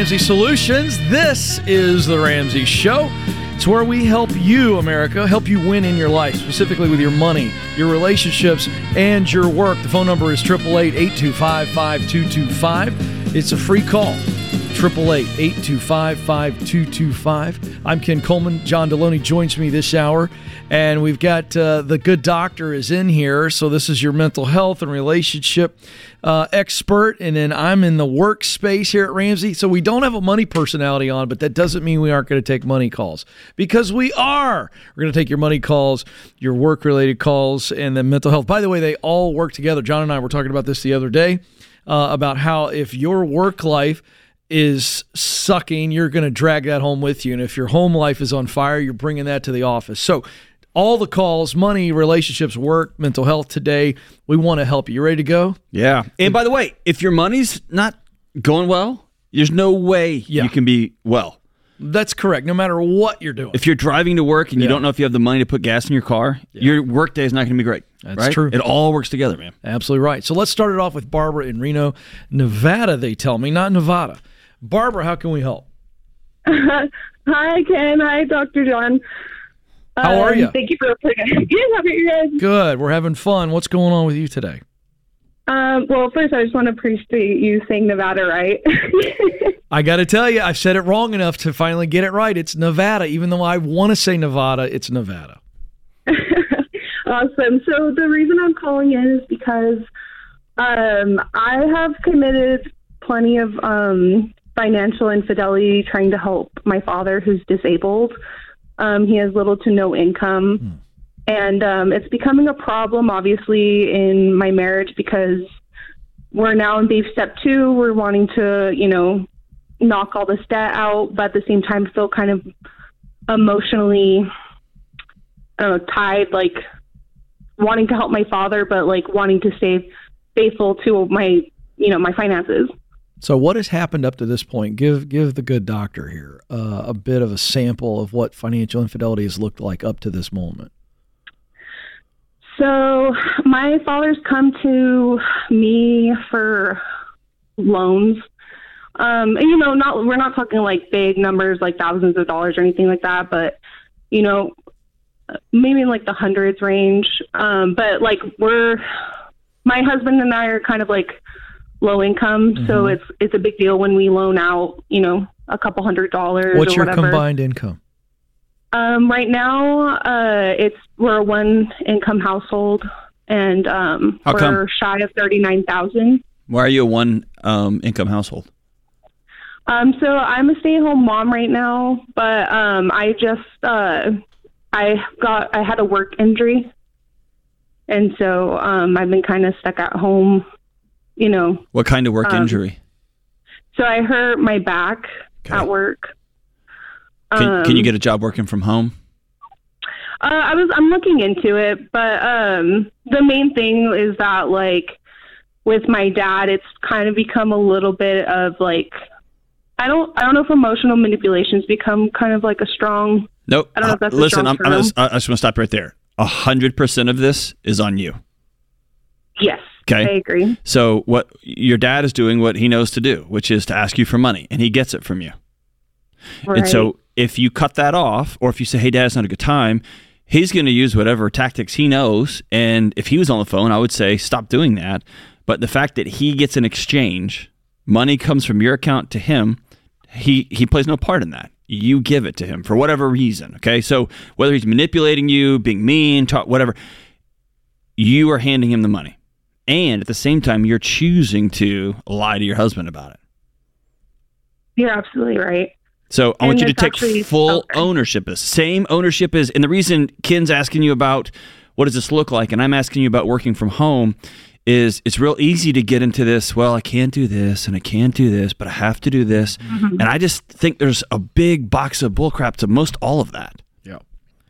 Ramsey Solutions. This is The Ramsey Show. It's where we help you, America, help you win in your life, specifically with your money, your relationships, and your work. The phone number is 888 825 5225. It's a free call. 888 825 5225. I'm Ken Coleman. John Delony joins me this hour. And we've got uh, the good doctor is in here. So this is your mental health and relationship uh, expert. And then I'm in the workspace here at Ramsey. So we don't have a money personality on, but that doesn't mean we aren't going to take money calls because we are. We're going to take your money calls, your work related calls, and then mental health. By the way, they all work together. John and I were talking about this the other day uh, about how if your work life is sucking, you're going to drag that home with you. And if your home life is on fire, you're bringing that to the office. So all the calls, money, relationships, work, mental health today. We want to help you. You ready to go? Yeah. And by the way, if your money's not going well, there's no way Yeah. you can be well. That's correct. No matter what you're doing. If you're driving to work and you don't know if you have the money to put gas in your car, your work day is not going to be great. That's right? true. It all works together, man. Absolutely right. So let's start it off with Barbara in Reno, Nevada, they tell me, not Nevada. Barbara, how can we help? Hi, Ken. Hi, Dr. John. How are Um, ya? Thank you for putting Good. How about you guys? Good. We're having fun. What's going on with you today? Um, well, first, I just want to appreciate you saying Nevada right. I got to tell you, I've said it wrong enough to finally get it right. It's Nevada. Even though I want to say Nevada, it's Nevada. awesome. So the reason I'm calling in is because um, I have committed plenty of um, financial infidelity trying to help my father, who's disabled. Um, he has little to no income. And um, it's becoming a problem, obviously, in my marriage because we're now in baby step two. We're wanting to, you know, knock all this debt out, but at the same time, still kind of emotionally, I don't know, tied, like wanting to help my father, but like wanting to stay faithful to my, you know, my finances. So, what has happened up to this point? Give give the good doctor here uh, a bit of a sample of what financial infidelity has looked like up to this moment. So my father's come to me for loans. Um, and you know, not we're not talking like big numbers, like thousands of dollars or anything like that, but you know, maybe in like the hundreds range. Um, but like we're, my husband and I are kind of like low income, so it's it's a big deal when we loan out, you know, a couple hundred dollars. What's or your whatever. combined income? Um, right now, uh, it's we're a one income household, and um, How we're come? shy of thirty nine thousand. Why are you a one um, income household? Um, so I'm a stay at home mom right now, but um, I just uh, I got I had a work injury, and so um, I've been kind of stuck at home. You know, What kind of work Um, injury? so I hurt my back Okay. at work. Can, can you um, get a job working from home? Uh, I was I'm looking into it, but um, the main thing is that like with my dad, it's kind of become a little bit of like I don't I don't know if emotional manipulations become kind of like a strong. Nope. I don't know if that's a Listen, I'm, I'm gonna. I just want to stop right there. A hundred percent of this is on you. Yes, Okay. I agree. So what your dad is doing, what he knows to do, which is to ask you for money, and he gets it from you. Right. And so if you cut that off, or if you say, "Hey, Dad, it's not a good time," he's going to use whatever tactics he knows. And if he was on the phone, I would say, "Stop doing that." But the fact that he gets an exchange, money comes from your account to him, he he plays no part in that. You give it to him for whatever reason. Okay, so whether he's manipulating you, being mean, talk, whatever, you are handing him the money, and at the same time, you're choosing to lie to your husband about it. You're absolutely right. So I And want you to take full okay. ownership of this. Same ownership is, and the reason Ken's asking you about what does this look like, and I'm asking you about working from home, is it's real easy to get into this. Well, I can't do this, and I can't do this, but I have to do this, Mm-hmm. and I just think there's a big box of bullcrap to most all of that. Yeah.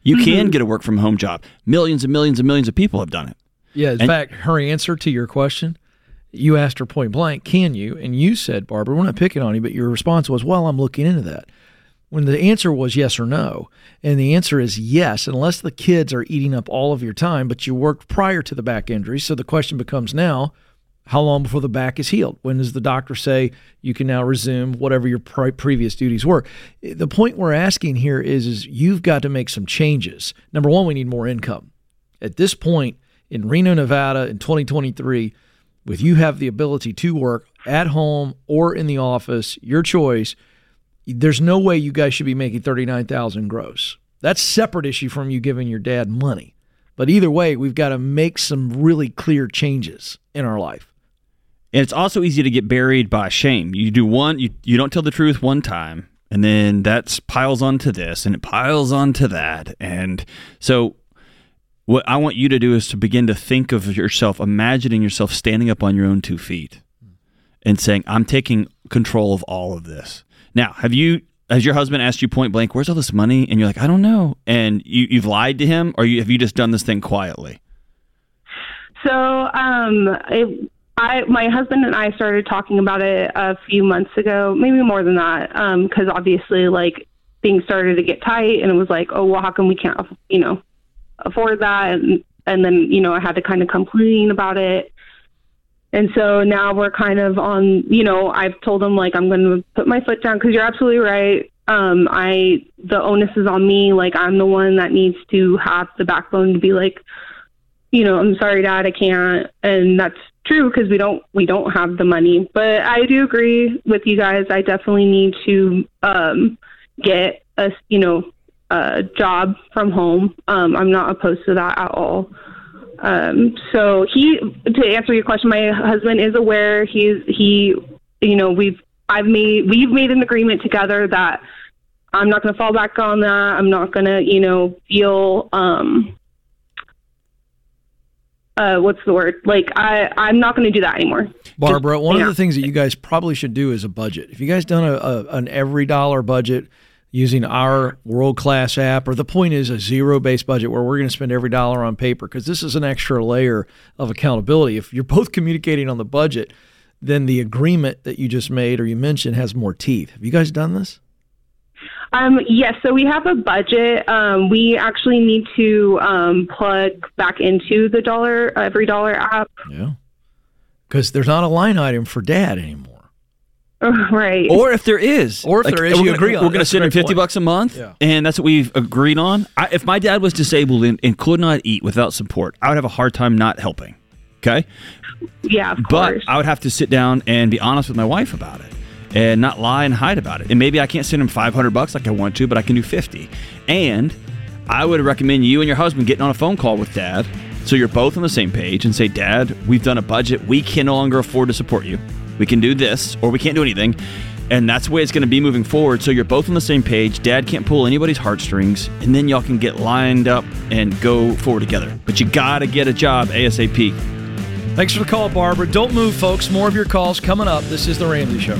You Mm-hmm. can get a work from home job. Millions and millions and millions of people have done it. Yeah. In And- fact, her answer to your question, you asked her point blank, "Can you?" And you said, "Barbara, we're not picking on you," but your response was, "Well, I'm looking into that." When the answer was yes or no, and the answer is yes, unless the kids are eating up all of your time, but you worked prior to the back injury. So the question becomes now, How long before the back is healed? When does the doctor say you can now resume whatever your pre- previous duties were? The point we're asking here is, is you've got to make some changes. Number one, we need more income. At this point in Reno, Nevada, in 2023, with you have the ability to work at home or in the office, your choice. There's no way you guys should be making 39,000 gross. That's separate issue from you giving your dad money. But either way, we've got to make some really clear changes in our life. And it's also easy to get buried by shame. You do one, you, you don't tell the truth one time, and then that piles onto this and it piles onto that. And so what I want you to do is to begin to think of yourself, imagining yourself standing up on your own two feet and saying, I'm taking control of all of this. Now, have you has your husband asked you point blank, "Where's all this money?" And you're like, "I don't know," and you, you've lied to him, or you, have you just done this thing quietly? So, um, it, I my husband and I started talking about it a few months ago, maybe more than that, Um, because um, obviously, like things started to get tight, and it was like, "Oh, well, how come we can't, you know, afford that?" And and then you know, I had to kind of complain about it. And so now we're kind of on, you know, I've told them like I'm going to put my foot down because you're absolutely right. Um, I the onus is on me. Like I'm the one that needs to have the backbone to be like, you know, I'm sorry, Dad, I can't. And that's true because we don't we don't have the money. But I do agree with you guys. I definitely need to um, get a you know a job from home. Um, I'm not opposed to that at all. Um, so he, to answer your question, my husband is aware. He's he, you know, we've I've made we've made an agreement together that I'm not going to fall back on that. I'm not going to, you know, feel um, uh, what's the word? Like I, I'm not going to do that anymore. Barbara, one yeah. of the things that you guys probably should do is a budget. If you guys done a, a an EveryDollar budget using our world class app, or the point is a zero based budget where we're going to spend every dollar on paper because this is an extra layer of accountability. If you're both communicating on the budget, then the agreement that you just made or you mentioned has more teeth. Have you guys done this? Um, yes, so we have a budget. Um, we actually need to um, plug back into the dollar EveryDollar app. Yeah, because there's not a line item for dad anymore. Right. Or if there is. Or if like, there is, you gonna, agree on We're going to send him 50 point. bucks a month, yeah. and that's what we've agreed on. I, if my dad was disabled and, and, could not eat without support, I would have a hard time not helping. Okay? Yeah, But I would have to sit down and be honest with my wife about it and not lie and hide about it. And maybe I can't send him 500 bucks like I want to, but I can do 50. And I would recommend you and your husband getting on a phone call with dad so you're both on the same page and say, Dad, we've done a budget. We can no longer afford to support you we can do this, or we can't do anything. And that's the way it's going to be moving forward. So you're both on the same page. Dad can't pull anybody's heartstrings, and then y'all can get lined up and go forward together. But you got to get a job ASAP. Thanks for the call, Barbara. Don't move, folks. More of your calls coming up. This is The Ramsey Show.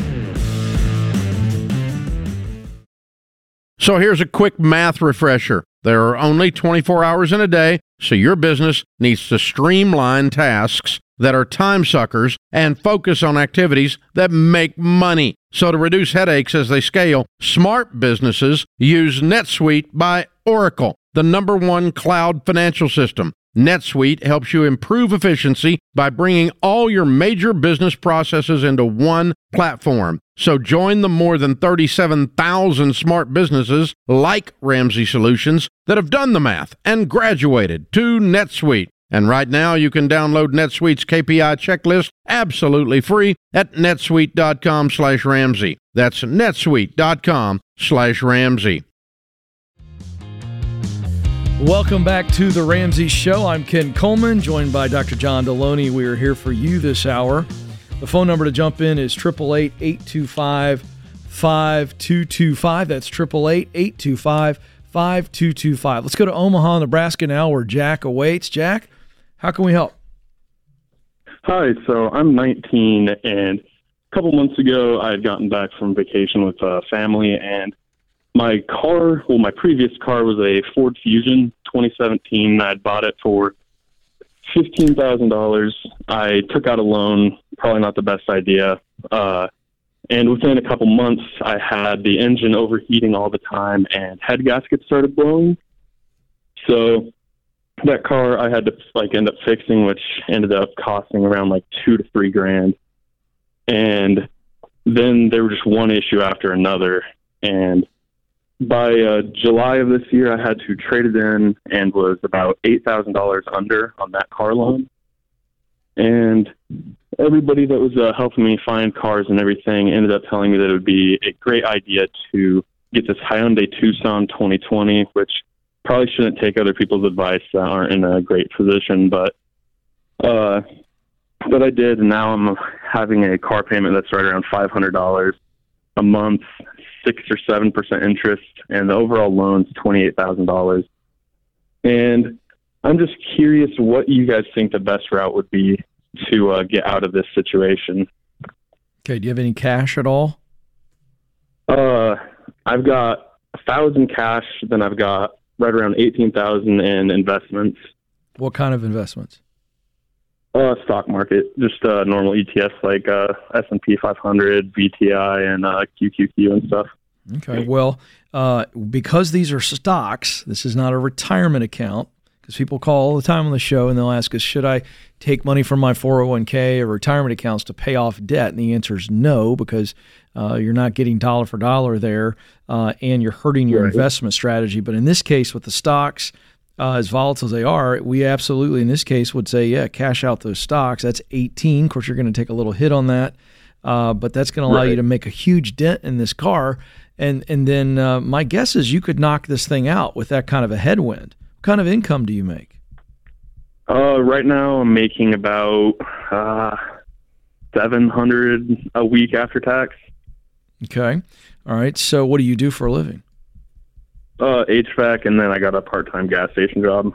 So here's a quick math refresher. There are only 24 hours in a day, so your business needs to streamline tasks that are time suckers and focus on activities that make money. So, to reduce headaches as they scale, smart businesses use NetSuite by Oracle, the number one cloud financial system. NetSuite helps you improve efficiency by bringing all your major business processes into one platform. So join the more than 37,000 smart businesses like Ramsey Solutions that have done the math and graduated to NetSuite. And right now, you can download NetSuite's KPI checklist absolutely free at netsuite.com slash Ramsey. That's netsuite.com slash Ramsey. Welcome back to the Ramsey Show. I'm Ken Coleman, joined by Dr. John Delony. We are here for you this hour. The phone number to jump in is 888 825 5225. That's 888 825 5225. Let's go to Omaha, Nebraska now, where Jack awaits. Jack, how can we help? Hi, so I'm 19, and a couple months ago, I had gotten back from vacation with a family, and my car, well, my previous car was a Ford Fusion 2017. I had bought it for $15,000. I took out a loan, probably not the best idea. Uh, and within a couple months, I had the engine overheating all the time, and head gaskets started blowing. So that car I had to like end up fixing, which ended up costing around like two to three grand. And then there were just one issue after another. And by uh, July of this year, I had to trade it in and was about eight thousand dollars under on that car loan. And everybody that was uh, helping me find cars and everything ended up telling me that it would be a great idea to get this Hyundai Tucson 2020, which probably shouldn't take other people's advice that aren't in a great position, but uh, but I did, and now I'm having a car payment that's right around five hundred dollars a month, six or seven percent interest, and the overall loan's twenty eight thousand dollars. And I'm just curious what you guys think the best route would be to uh, get out of this situation. Okay, do you have any cash at all? Uh, I've got a thousand cash, then I've got right around eighteen thousand in investments. What kind of investments? Uh, stock market, just uh, normal ETFs like uh, S and P 500, VTI, and uh, QQQ and stuff. Okay, well, uh, because these are stocks, this is not a retirement account. Because people call all the time on the show and they'll ask us, should I take money from my 401k or retirement accounts to pay off debt? And the answer is no, because uh, you're not getting dollar for dollar there, uh, and you're hurting your Right. investment strategy. But in this case, with the stocks, uh, as volatile as they are, we absolutely, in this case, would say, yeah, cash out those stocks. That's 18. Of course, you're going to take a little hit on that, uh, but that's going to allow you to make a huge dent in this car. And and then uh, my guess is you could knock this thing out with that kind of a headwind. What kind of income do you make? Uh, right now I'm making about uh, seven hundred a week after tax. Okay, all right. So what do you do for a living? Uh, HVAC, and then I got a part-time gas station job.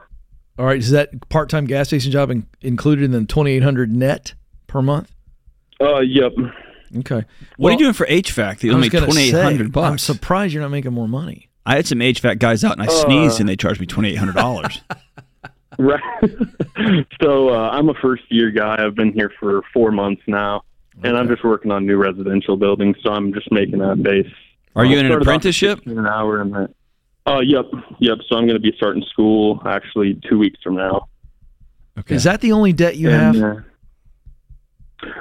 All right, is that part-time gas station job in, included in the 2,800 net per month? Uh, yep. Okay. What are you doing for HVAC? You only was made gonna twenty eight say, hundred I'm surprised you're not making more money. I had some HVAC guys out and I Uh, sneezed and they charged me twenty eight hundred dollars. Right. so uh, I'm a first-year guy. I've been here for four months now, and I'm just working on new residential buildings. So I'm just making a base. Are you I in an started off at apprenticeship? 16 An hour and that. Uh, yep, yep. So I'm going to be starting school actually two weeks from now. Okay. Is that the only debt you have? And, uh,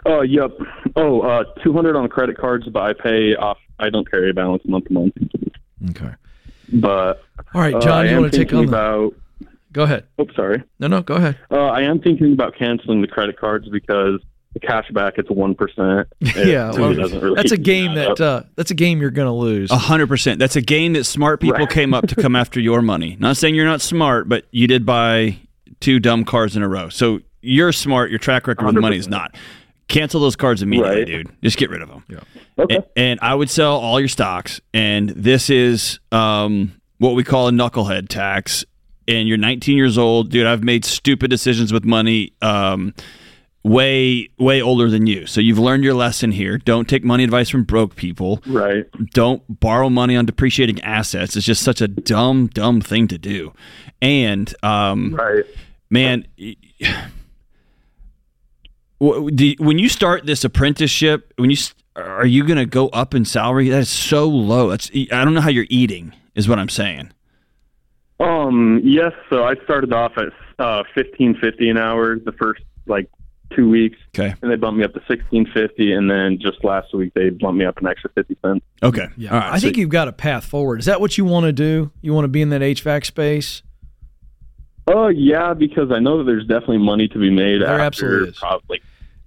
Oh, yep. Oh, uh, 200 on credit cards, but I pay off. I don't carry a balance month to month. Okay. But All right, uh, John, I you am want to take thinking on the, about. Go ahead. Oh, sorry. No, no, go ahead. Uh, I am thinking about canceling the credit cards because the cash back it's one percent. yeah, well, that's a game that uh, that's a game you're going to lose. A hundred percent. That's a game that smart people Right. came up to come after your money. Not saying you're not smart, but you did buy two dumb cars in a row. So you're smart. Your track record with money is not. Cancel those cards immediately, Right. dude. Just get rid of them. Okay. A- And, I would sell all your stocks. And this is um, what we call a knucklehead tax. And you're 19 years old, dude. I've made stupid decisions with money. Um, way way older than you so you've learned your lesson here don't take money advice from broke people Right. don't borrow money on depreciating assets. It's just such a dumb, dumb thing to do. And um, Right. man, w- do you- when you start this apprenticeship, when you are you going to go up in salary? That is so low. That's I don't know how you're eating. Is what I'm saying. Um. Yes. So I started off at uh, fifteen fifty an hour the first like two weeks, Okay. and they bumped me up to sixteen fifty, and then just last week they bumped me up an extra fifty cents. Okay. Yeah, All right. I so- think you've got a path forward. Is that what you want to do? You want to be in that HVAC space? Oh yeah, because I know that there's definitely money to be made. There after absolutely is. Probably,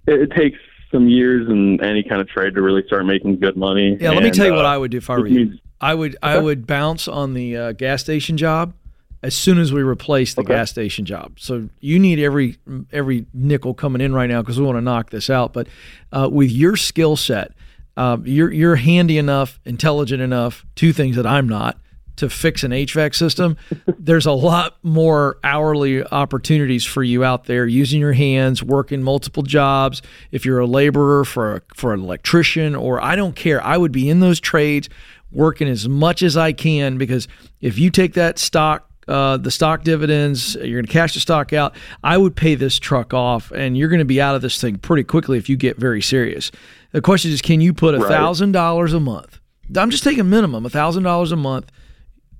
it, it takes some years in any kind of trade to really start making good money. Yeah, let me tell you uh, what I would do if I were you. needs- I would I would bounce on the uh, gas station job as soon as we replace the Okay. gas station job. So you need every every nickel coming in right now because we want to knock this out. But uh, with your skill set, uh, you're you're handy enough, intelligent enough. Two things that I'm not to fix an HVAC system. There's a lot more hourly opportunities for you out there using your hands, working multiple jobs. If you're a laborer for a, for an electrician, or I don't care, I would be in those trades working as much as I can because if you take that stock, uh, the stock dividends, you're going to cash the stock out. I would pay this truck off, and you're going to be out of this thing pretty quickly if you get very serious. The question is, can you put a thousand dollars a month? I'm just taking minimum a thousand dollars a month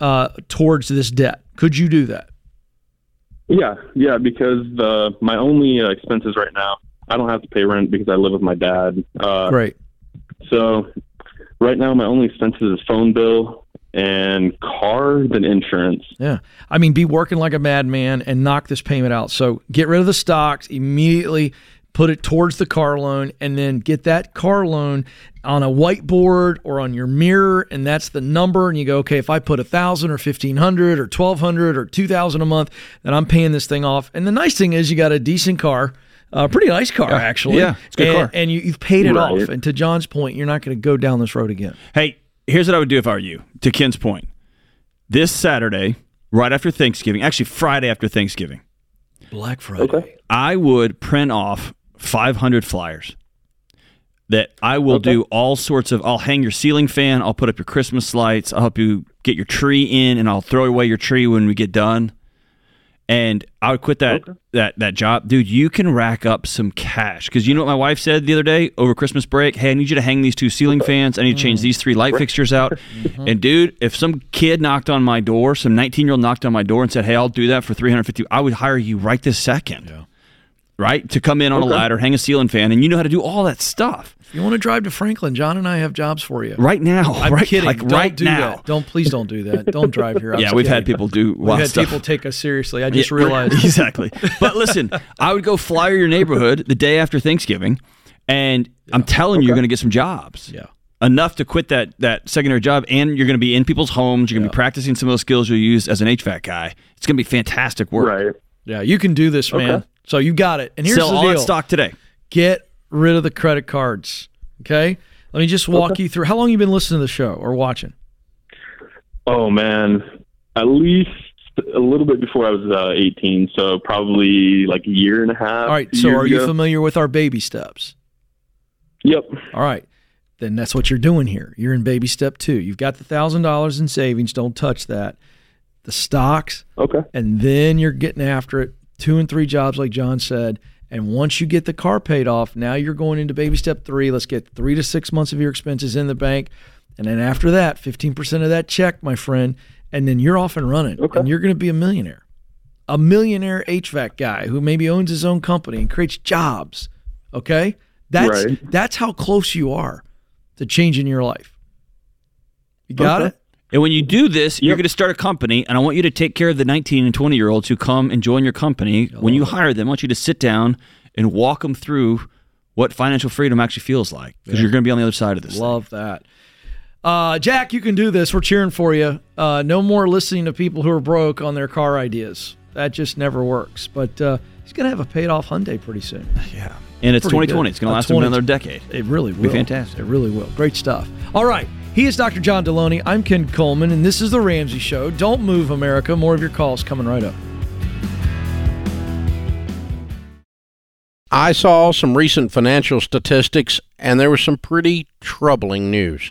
uh, towards this debt. Could you do that? Yeah, yeah, because the my only uh, expenses right now, I don't have to pay rent because I live with my dad. Uh, Great. So right now, my only expenses is phone bill and car, then insurance. Yeah. I mean, be working like a madman and knock this payment out. So get rid of the stocks immediately, put it towards the car loan, and then get that car loan on a whiteboard or on your mirror. And that's the number. And you go, okay, if I put a thousand or fifteen hundred or twelve hundred or two thousand a month, then I'm paying this thing off. And the nice thing is you got a decent car. A pretty nice car, actually. yeah, it's a good and, car. And you, you've paid it Right. off. And to John's point, you're not going to go down this road again. Hey, here's what I would do if I were you. To Ken's point, this Saturday, right after Thanksgiving, actually Friday after Thanksgiving, Black Friday. Okay. I would print off 500 flyers that I will do all sorts of. I'll hang your ceiling fan. I'll put up your Christmas lights. I'll help you get your tree in, and I'll throw away your tree when we get done. And I would quit that that that job, dude. You can rack up some cash because you know what my wife said the other day over Christmas break. Hey, I need you to hang these two ceiling fans. I need to change mm. these three light fixtures out. Mm-hmm. And dude, if some kid knocked on my door, some 19 year old knocked on my door and said, "Hey, I'll do that for 350," I would hire you right this second. Right to come in on a ladder, hang a ceiling fan, and you know how to do all that stuff If you want to drive to Franklin, John and I have jobs for you. right now. I'm right, kidding. Like don't right do now. that. Don't please don't do that. Don't drive here. I Yeah, was we've had people do We've had stuff. people take us seriously. I just Yeah, realized. exactly. But listen, I would go flyer your neighborhood the day after Thanksgiving, and I'm telling you, you're going to get some jobs. Yeah. Enough to quit that that secondary job, and you're going to be in people's homes. You're going to be practicing some of those skills you'll use as an HVAC guy. It's going to be fantastic work. Right. Yeah, you can do this, man. Okay. So you got it. And here's Sell the all deal: that stock today. get rid of the credit cards. Okay. Let me just walk you through. How long you been listening to the show or watching? Oh man, at least a little bit before I was uh, 18, so probably like a year and a half. All right. So years are you familiar with our baby steps? Yep. All right. Then that's what you're doing here. You're in baby step two. You've got the thousand dollars in savings. Don't touch that. The stocks, Okay. and then you're getting after it. Two and three jobs, like John said. And once you get the car paid off, now you're going into baby step three. Let's get three to six months of your expenses in the bank. And then after that, 15% of that check, my friend, and then you're off and running. Okay. And you're going to be a millionaire. A millionaire HVAC guy who maybe owns his own company and creates jobs. Okay? That's Right. that's how close you are to changing your life. You got Okay. it? And when you do this, you're going to start a company, and I want you to take care of the 19 and 20 year olds who come and join your company. When you hire them, I want you to sit down and walk them through what financial freedom actually feels like because you're going to be on the other side of this. thing. Love that. Uh, Jack, you can do this. We're cheering for you. Uh, no more listening to people who are broke on their car ideas. That just never works. But uh, he's going to have a paid off Hyundai pretty soon. Yeah. And it's Pretty 2020. good. It's going to last 20 another decade. It really will. Be fantastic. It really will. Great stuff. All right. He is Dr. John Delony. I'm Ken Coleman, and this is The Ramsey Show. Don't move, America. More of your calls coming right up. I saw some recent financial statistics, and there was some pretty troubling news.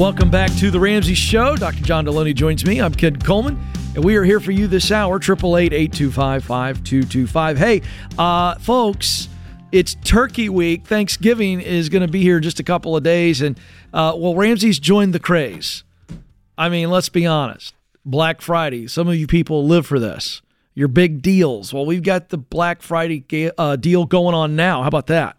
Welcome back to the Ramsey Show. Dr. John Delony joins me. I'm Ken Coleman, and we are here for you this hour. Triple eight eight two five five two two five. Hey, uh, folks, it's Turkey Week. Thanksgiving is going to be here in just a couple of days, and uh, well, Ramsey's joined the craze. I mean, let's be honest. Black Friday. Some of you people live for this. Your big deals. Well, we've got the Black Friday uh, deal going on now. How about that?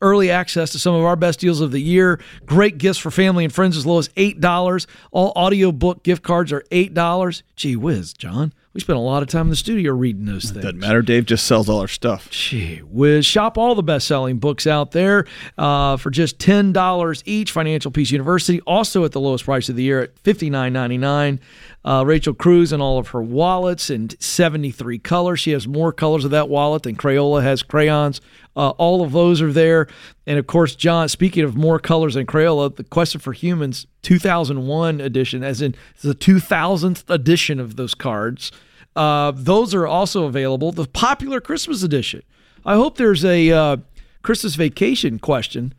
Early access to some of our best deals of the year. Great gifts for family and friends as low as $8. All audiobook gift cards are $8. Gee whiz, John. We spent a lot of time in the studio reading those things. Doesn't matter. Dave just sells all our stuff. Gee whiz. Shop all the best selling books out there uh, for just $10 each. Financial Peace University, also at the lowest price of the year at $59.99. Uh, Rachel Cruz and all of her wallets in 73 colors. She has more colors of that wallet than Crayola has crayons. Uh, all of those are there. And of course, John, speaking of more colors than Crayola, the Question for Humans 2001 edition, as in the 2000th edition of those cards. Uh, those are also available. The popular Christmas edition. I hope there's a uh, Christmas vacation question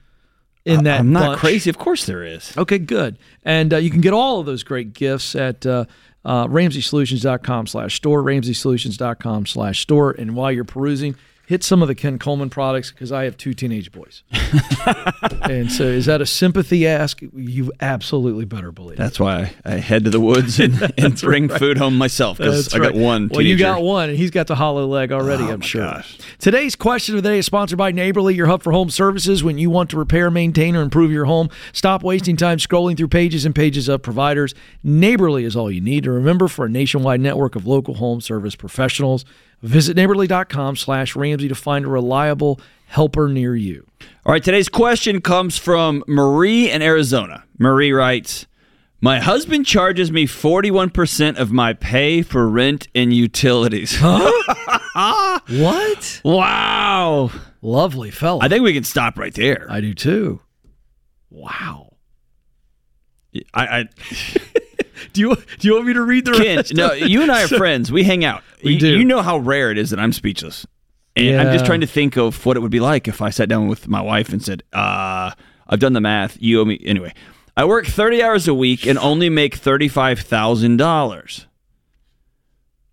in that. I'm not bunch. crazy. Of course there is. Okay, good. And uh, you can get all of those great gifts at uh, uh, RamseySolutions.com slash store, RamseySolutions.com slash store. And while you're perusing, hit some of the Ken Coleman products because I have two teenage boys. and so is that a sympathy ask? You absolutely better believe it. That's why I head to the woods and, and bring food home myself because I got right. one. Well, you got one, and he's got the hollow leg already, Oh, I'm sure. gosh. Today's question of the day is sponsored by Neighborly, your hub for home services. When you want to repair, maintain, or improve your home, stop wasting time scrolling through pages and pages of providers. Neighborly is all you need. to remember, for a nationwide network of local home service professionals, visit neighborly.com slash Ramsey to find a reliable helper near you. All right, today's question comes from Marie in Arizona. Marie writes, "My husband charges me 41% of my pay for rent and utilities." Huh? What? wow. Lovely fella. I think we can stop right there. I do too. Wow. I, I Do you do you want me to read the Ken, rest? no, you and I are friends. We hang out. We you, do. You know how rare it is that I'm speechless. And I'm just trying to think of what it would be like if I sat down with my wife and said, uh, I've done the math. You owe me. Anyway, I work 30 hours a week and only make $35,000.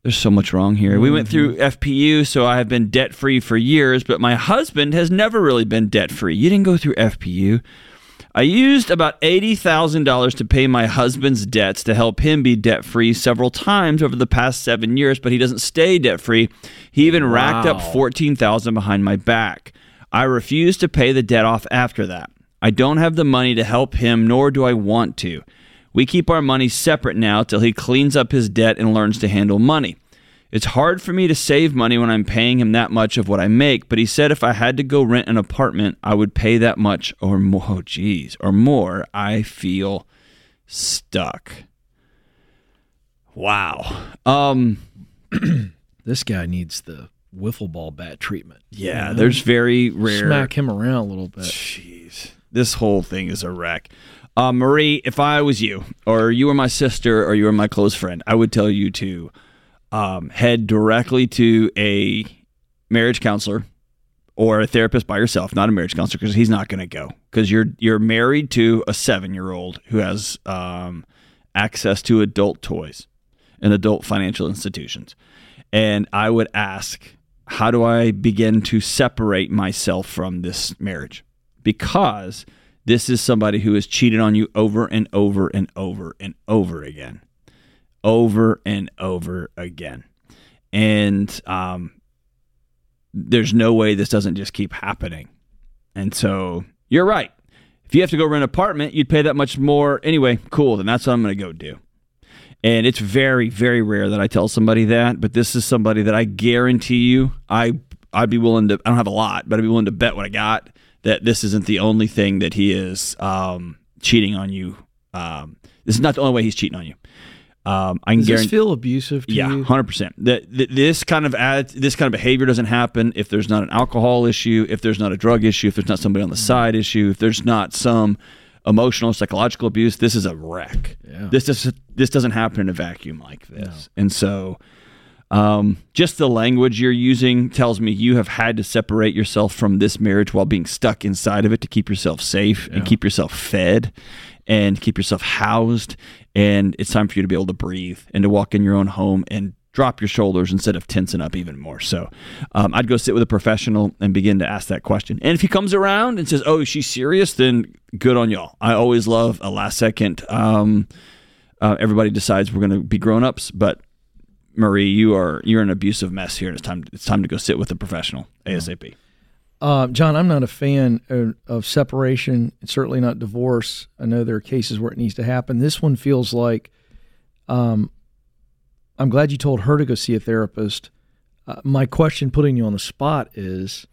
There's so much wrong here. We went through FPU, so I have been debt free for years, but my husband has never really been debt free. You didn't go through FPU. I used about $80,000 to pay my husband's debts to help him be debt free several times over the past seven years, but he doesn't stay debt free. He even racked up Wow. 14000 behind my back. I refuse to pay the debt off after that. I don't have the money to help him, nor do I want to. We keep our money separate now till he cleans up his debt and learns to handle money. It's hard for me to save money when I'm paying him that much of what I make, but he said if I had to go rent an apartment, I would pay that much or more. Oh, geez, or more. I feel stuck. Wow. Um. This guy needs the wiffle ball bat treatment. Yeah. You know? There's very rare. smack him around a little bit. Jeez, this whole thing is a wreck. Uh, Marie, if I was you, or you were my sister, or you were my close friend, I would tell you to um, head directly to a marriage counselor or a therapist by yourself, not a marriage counselor, because he's not going to go. Because you're you're married to a seven year old who has um, access to adult toys and adult financial institutions, and I would ask, how do I begin to separate myself from this marriage? Because this is somebody who has cheated on you over and over and over and over again, over and over again, and um, there's no way this doesn't just keep happening. And so you're right. If you have to go rent an apartment, you'd pay that much more anyway. Cool, then that's what I'm going to go do. And it's very, very rare that I tell somebody that, but this is somebody that I guarantee you, I I'd be willing to. I don't have a lot, but I'd be willing to bet what I got that this isn't the only thing that he is um, cheating on you. Um, this is not the only way he's cheating on you. Um, I can Does this guarantee. feel abusive to Yeah, you? hundred percent. That th- this kind of ad, this kind of behavior doesn't happen if there's not an alcohol issue, if there's not a drug issue, if there's not somebody on the Mm. side issue, if there's not some emotional, psychological abuse. This is a wreck. Yeah. This just this doesn't happen in a vacuum like this. And so, um, just the language you're using tells me you have had to separate yourself from this marriage while being stuck inside of it to keep yourself safe and keep yourself fed and keep yourself housed. And it's time for you to be able to breathe and to walk in your own home and drop your shoulders instead of tensing up even more. So um, I'd go sit with a professional and begin to ask that question. And if he comes around and says, "Oh, is she serious?" Then good on y'all. I always love a last second. Um, uh, everybody decides we're going to be grown ups, but Marie, you are you're an abusive mess here, and it's time it's time to go sit with a professional asap. Uh, John, I'm not a fan of, of separation, certainly not divorce. I know there are cases where it needs to happen. This one feels like um, I'm glad you told her to go see a therapist. Uh, my question, putting you on the spot, is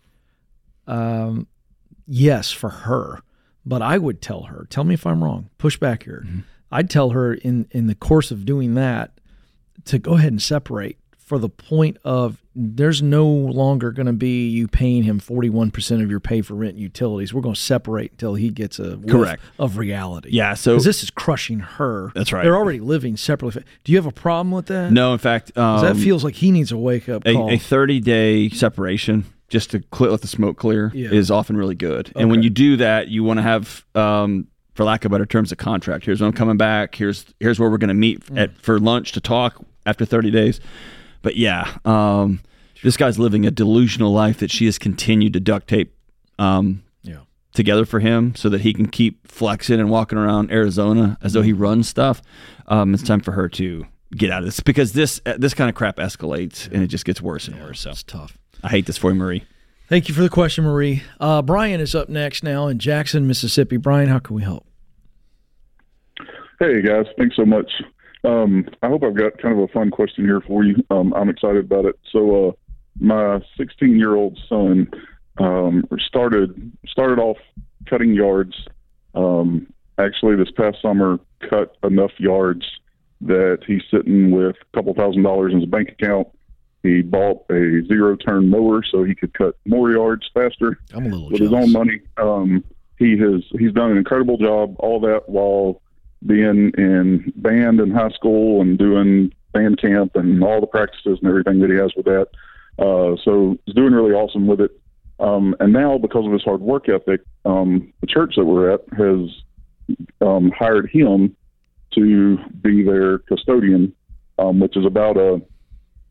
um, yes, for her, but I would tell her, tell me if I'm wrong, push back here. Mm-hmm. I'd tell her in, in the course of doing that to go ahead and separate for the point of there's no longer going to be you paying him 41% of your pay for rent and utilities. We're going to separate until he gets a correct of reality. Yeah, so this is crushing her. That's right. They're already living separately. Do you have a problem with that? No, in fact, um, that feels like he needs a wake up call. A, 30 day separation just to clear, let the smoke clear yeah. is often really good. Okay. And when you do that, you want to have um, for lack of better terms, a contract. Here's when I'm coming back. Here's here's where we're going to meet mm. at for lunch to talk after 30 days. But yeah, um, this guy's living a delusional life that she has continued to duct tape um, yeah. together for him so that he can keep flexing and walking around Arizona as though he runs stuff. Um, it's time for her to get out of this because this uh, this kind of crap escalates and it just gets worse and yeah, worse. So it's tough. I hate this for you, Marie. Thank you for the question, Marie. Uh, Brian is up next now in Jackson, Mississippi. Brian, how can we help? Hey guys, thanks so much. Um, I hope I've got kind of a fun question here for you. Um, I'm excited about it. So, uh, my 16 year old son um, started started off cutting yards. Um, actually, this past summer, cut enough yards that he's sitting with a couple thousand dollars in his bank account. He bought a zero turn mower so he could cut more yards faster I'm a little with jealous. his own money. Um, he has he's done an incredible job. All that while being in band in high school and doing band camp and all the practices and everything that he has with that. Uh, so he's doing really awesome with it. Um, and now, because of his hard work ethic, um, the church that we're at has um, hired him to be their custodian, um, which is about a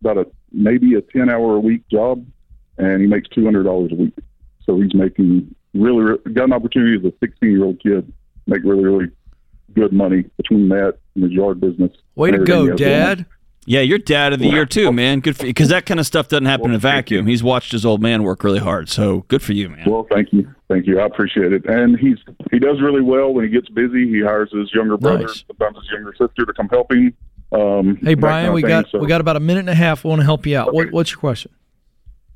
about a maybe a ten hour a week job, and he makes two hundred dollars a week. So he's making really got an opportunity as a sixteen year old kid make really really good money between that and his yard business. Way to go, Dad. Yeah, you're dad of the year too, man. Good for you, because that kind of stuff doesn't happen well, in a vacuum. He's watched his old man work really hard, so good for you, man. Well, thank you, thank you. I appreciate it. And he's he does really well when he gets busy. He hires his younger brother, nice. sometimes his younger sister, to come help him. Um, hey, Brian, we got so. we got about a minute and a half. We want to help you out. Okay. What, what's your question?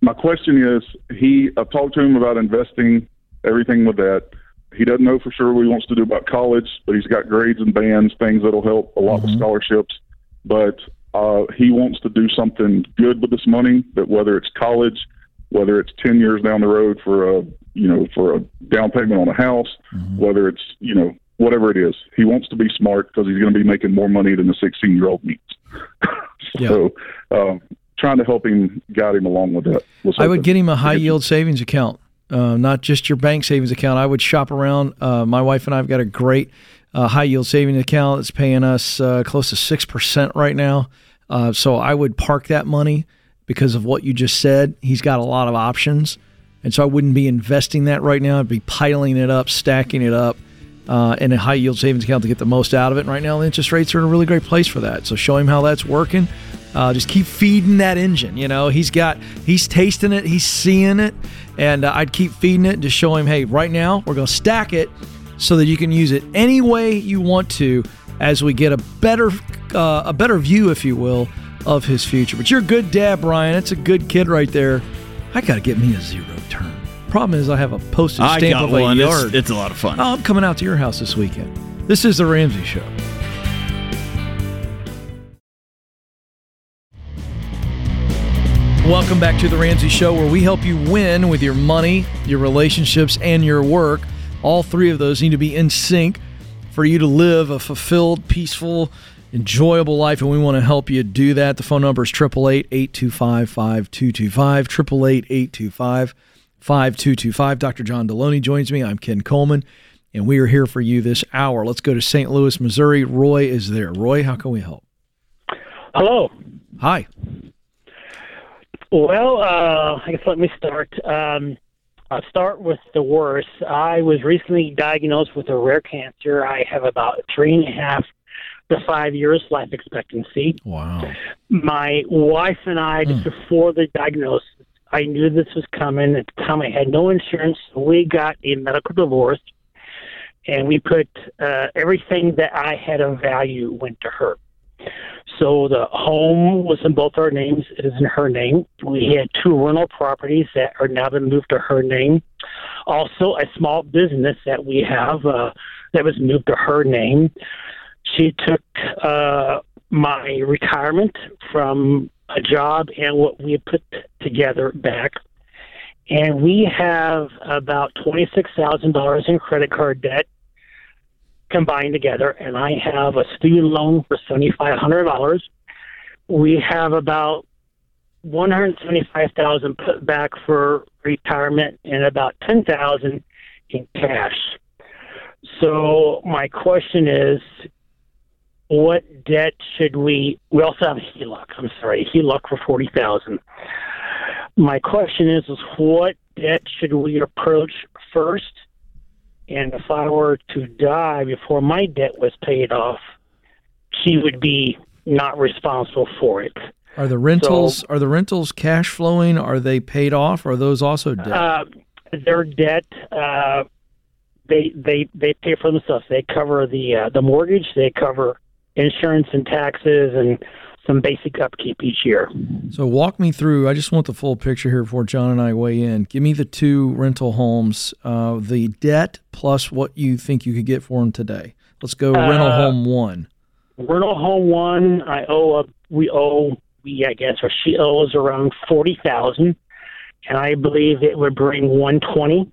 My question is, he I've talked to him about investing everything with that he doesn't know for sure what he wants to do about college, but he's got grades and bands, things that'll help a lot mm-hmm. with scholarships. But uh, he wants to do something good with this money. That whether it's college, whether it's ten years down the road for a you know for a down payment on a house, mm-hmm. whether it's you know whatever it is, he wants to be smart because he's going to be making more money than the sixteen year old needs. so. Yeah. Um, trying to help him guide him along with that. I would get him a high yield savings account uh, not just your bank savings account. I would shop around. Uh, my wife and I have got a great uh, high yield savings account that's paying us uh, close to 6% right now. Uh, so I would park that money because of what you just said. He's got a lot of options. And so I wouldn't be investing that right now. I'd be piling it up, stacking it up uh, in a high yield savings account to get the most out of it. And right now, the interest rates are in a really great place for that. So show him how that's working. Uh, just keep feeding that engine. You know, he's got, he's tasting it, he's seeing it, and uh, I'd keep feeding it to show him, hey, right now we're going to stack it so that you can use it any way you want to as we get a better, uh, a better view, if you will, of his future. But you're a good dad, Brian. It's a good kid right there. I got to get me a zero turn. Problem is, I have a postage stamp of one. a yard. It's, it's a lot of fun. Oh, I'm coming out to your house this weekend. This is the Ramsey Show. Welcome back to the Ramsey Show, where we help you win with your money, your relationships, and your work. All three of those need to be in sync for you to live a fulfilled, peaceful, enjoyable life, and we want to help you do that. The phone number is 888 825 5225. 888 825 5225. Dr. John Delony joins me. I'm Ken Coleman, and we are here for you this hour. Let's go to St. Louis, Missouri. Roy is there. Roy, how can we help? Hello. Hi. Well, uh, I guess let me start. Um, I'll start with the worst. I was recently diagnosed with a rare cancer. I have about three and a half to five years life expectancy. Wow. My wife and I, just hmm. before the diagnosis, I knew this was coming. At the time, I had no insurance. We got a medical divorce, and we put uh, everything that I had of value went to her. So the home was in both our names. It is in her name. We had two rental properties that are now been moved to her name. Also, a small business that we have uh, that was moved to her name. She took uh, my retirement from a job and what we put together back. And we have about $26,000 in credit card debt combined together. And I have a student loan for $7,500. We have about 175,000 put back for retirement and about 10,000 in cash. So my question is, what debt should we? We also have HELOC. I'm sorry, HELOC for forty thousand. My question is, is what debt should we approach first? And if I were to die before my debt was paid off, she would be not responsible for it. Are the rentals so, are the rentals cash flowing? Are they paid off? Or are those also debt? Uh, their debt. Uh, they they they pay for themselves. They cover the uh, the mortgage. They cover insurance and taxes and some basic upkeep each year. So walk me through. I just want the full picture here before John and I weigh in. Give me the two rental homes, uh, the debt plus what you think you could get for them today. Let's go rental uh, home one. Rental home one, I owe a, we owe we I guess or she owes around forty thousand, and I believe it would bring one twenty.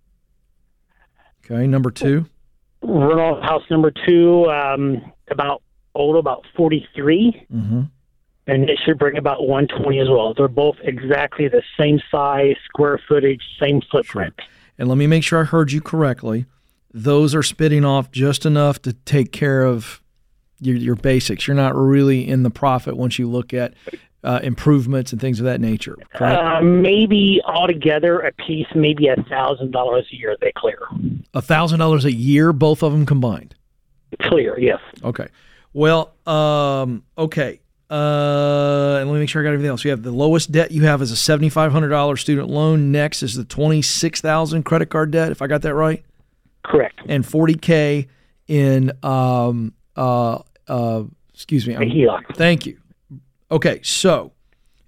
Okay, number two. Rental house number two, um, about old about 43, mm-hmm. And it should bring about 120 as well. They're both exactly the same size, square footage, same footprint. Sure. And let me make sure I heard you correctly. Those are spitting off just enough to take care of your, your basics. You're not really in the profit once you look at uh, improvements and things of that nature. Uh, maybe altogether a piece, maybe a thousand dollars a year they clear. A thousand dollars a year, both of them combined. Clear, yes. Okay. Well, um, okay. Uh, and let me make sure I got everything else. You have the lowest debt you have is a seventy five hundred dollars student loan. Next is the twenty six thousand credit card debt. If I got that right. Correct. And forty k in um uh uh excuse me. Thank you. Okay, so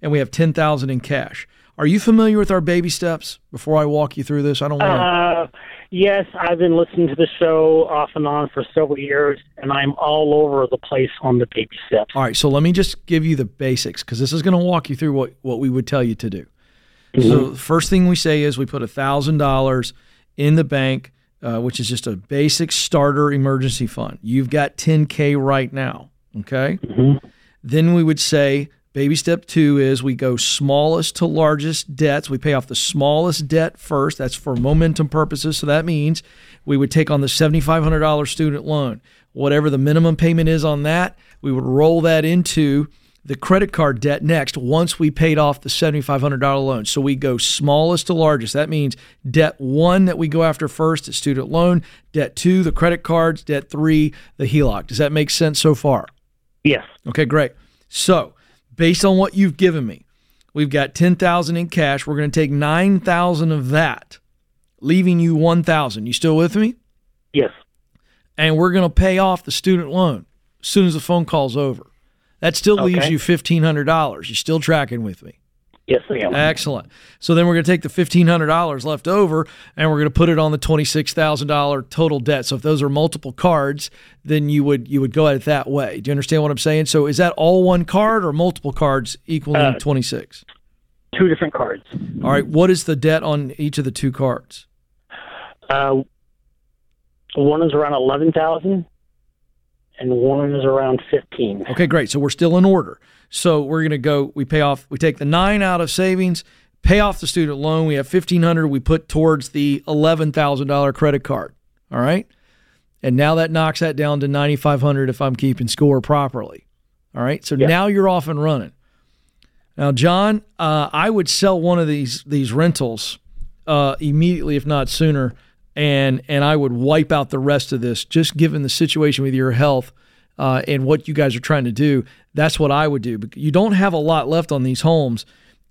and we have ten thousand in cash. Are you familiar with our baby steps? Before I walk you through this, I don't want to. Uh, yes, I've been listening to the show off and on for several years, and I'm all over the place on the baby steps. All right, so let me just give you the basics because this is going to walk you through what what we would tell you to do. Mm-hmm. So, the first thing we say is we put a thousand dollars in the bank, uh, which is just a basic starter emergency fund. You've got 10k right now. Okay. Mm-hmm. Then we would say Baby step two is we go smallest to largest debts. We pay off the smallest debt first. That's for momentum purposes. So that means we would take on the $7,500 student loan. Whatever the minimum payment is on that, we would roll that into the credit card debt next once we paid off the $7,500 loan. So we go smallest to largest. That means debt one that we go after first is student loan, debt two, the credit cards, debt three, the HELOC. Does that make sense so far? Yes. Okay, great. So based on what you've given me, we've got 10,000 in cash. We're going to take 9,000 of that, leaving you 1,000. You still with me? Yes. And we're going to pay off the student loan as soon as the phone call's over. That still okay. leaves you $1,500. You still tracking with me? Yes, I am. Excellent. So then we're going to take the $1,500 left over and we're going to put it on the $26,000 total debt. So if those are multiple cards, then you would you would go at it that way. Do you understand what I'm saying? So is that all one card or multiple cards equaling uh, 26? Two different cards. All right. What is the debt on each of the two cards? Uh, one is around 11,000 and one is around 15. Okay, great. So we're still in order. So we're going to go, we pay off, we take the nine out of savings, pay off the student loan. We have 1500 we put towards the $11,000 credit card. All right. And now that knocks that down to 9,500 if I'm keeping score properly. All right. So yeah. now you're off and running. Now, John, uh, I would sell one of these these rentals uh, immediately, if not sooner, and and I would wipe out the rest of this, just given the situation with your health uh, and what you guys are trying to do, that's what I would do. You don't have a lot left on these homes,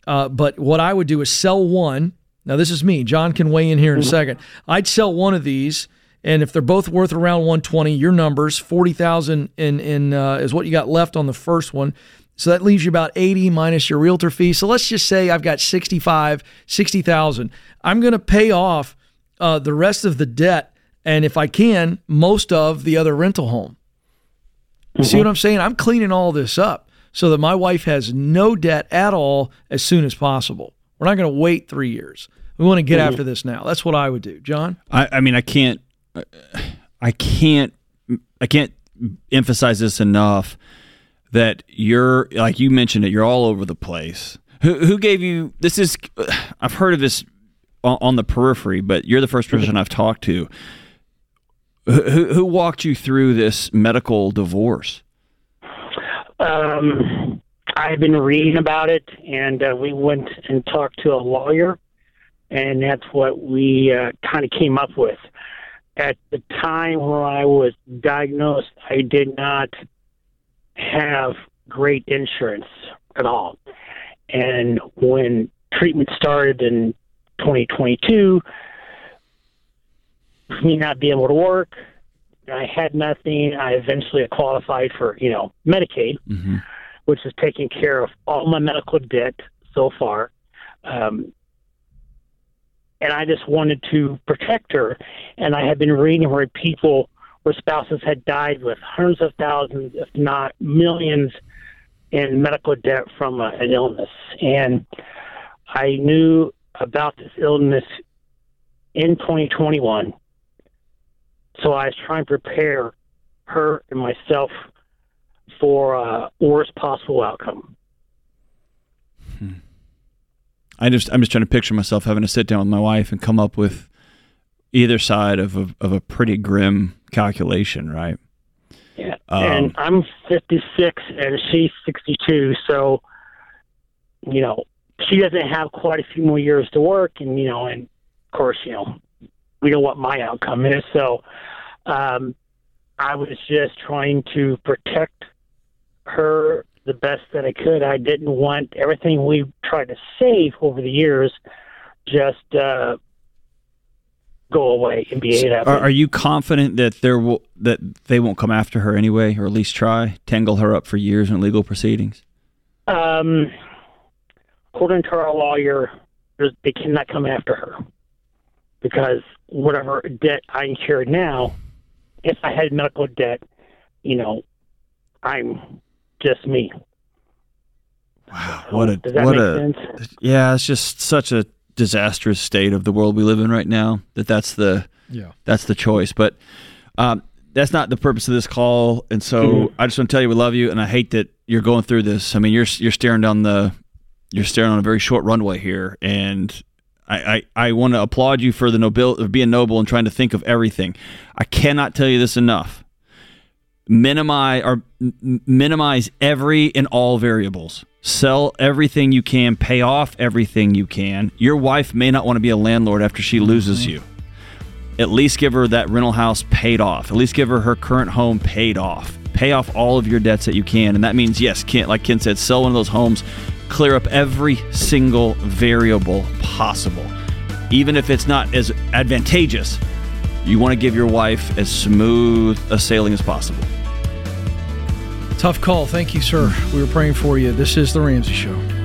uh, but what I would do is sell one. Now, this is me. John can weigh in here in a mm-hmm. second. I'd sell one of these and if they're both worth around 120, your numbers 40,000 in in uh, is what you got left on the first one. So that leaves you about 80 minus your realtor fee. So let's just say I've got 65, 60,000. I'm going to pay off uh, the rest of the debt, and if I can, most of the other rental home. Mm-hmm. See what I'm saying? I'm cleaning all this up so that my wife has no debt at all as soon as possible. We're not going to wait three years. We want to get mm-hmm. after this now. That's what I would do, John. I, I mean, I can't, I can't, I can't emphasize this enough that you're like you mentioned it. You're all over the place. Who, who gave you this? Is I've heard of this on, on the periphery, but you're the first person I've talked to. Who, who walked you through this medical divorce? Um, I've been reading about it, and uh, we went and talked to a lawyer, and that's what we uh, kind of came up with. At the time when I was diagnosed, I did not have great insurance at all. And when treatment started in 2022, me not being able to work, I had nothing. I eventually qualified for, you know, Medicaid, mm-hmm. which is taking care of all my medical debt so far. Um, and I just wanted to protect her. And I had been reading where people, where spouses had died with hundreds of thousands, if not millions, in medical debt from uh, an illness. And I knew about this illness in 2021. So I was trying to prepare her and myself for uh, worst possible outcome. Hmm. I just I'm just trying to picture myself having to sit down with my wife and come up with either side of a, of a pretty grim calculation, right? Yeah, um, and I'm 56 and she's 62, so you know she doesn't have quite a few more years to work, and you know, and of course, you know, we know what my outcome is. So, um, I was just trying to protect her the best that I could. I didn't want everything we tried to save over the years just uh, go away and be ate up. Are, are you confident that there will that they won't come after her anyway, or at least try tangle her up for years in legal proceedings? Um, according to our lawyer, they cannot come after her because whatever debt I incur now, if I had medical debt, you know, I'm just me. Wow, what a what a sense? yeah! It's just such a disastrous state of the world we live in right now. That that's the yeah that's the choice. But um, that's not the purpose of this call. And so mm-hmm. I just want to tell you we love you, and I hate that you're going through this. I mean, you're you're staring down the you're staring on a very short runway here, and I, I, I want to applaud you for the of being noble and trying to think of everything. I cannot tell you this enough. Minimize or minimize every and all variables. Sell everything you can. Pay off everything you can. Your wife may not want to be a landlord after she loses mm-hmm. you. At least give her that rental house paid off. At least give her her current home paid off. Pay off all of your debts that you can, and that means yes, Ken, like Ken said, sell one of those homes clear up every single variable possible. Even if it's not as advantageous, you want to give your wife as smooth a sailing as possible. Tough call. Thank you, sir. We were praying for you. This is The Ramsey Show.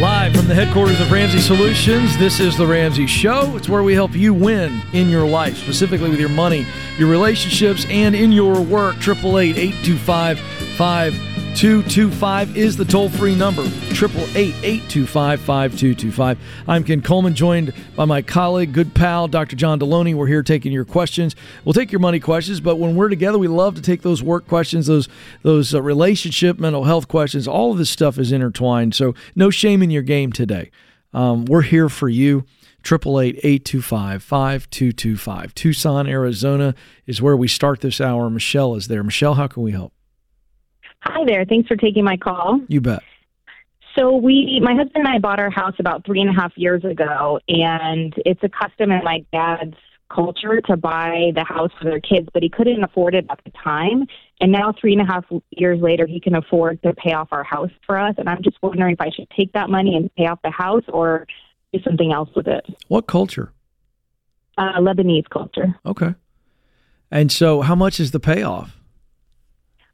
Live from the headquarters of Ramsey Solutions, this is The Ramsey Show. It's where we help you win in your life, specifically with your money, your relationships, and in your work. 888 825 5225 is the toll free number. 888 825 5225. I'm Ken Coleman, joined by my colleague, good pal, Dr. John Delony. We're here taking your questions. We'll take your money questions, but when we're together, we love to take those work questions, those, those uh, relationship, mental health questions. All of this stuff is intertwined. So, no shame in your game today. Um, we're here for you. 888-825-5225. Tucson, Arizona is where we start this hour. Michelle is there. Michelle, how can we help? Hi there. Thanks for taking my call. You bet. So we, my husband and I bought our house about three and a half years ago, and it's a custom in my dad's culture to buy the house for their kids, but he couldn't afford it at the time. And now, three and a half years later, he can afford to pay off our house for us. And I'm just wondering if I should take that money and pay off the house or do something else with it. What culture? Uh, Lebanese culture. Okay. And so, how much is the payoff?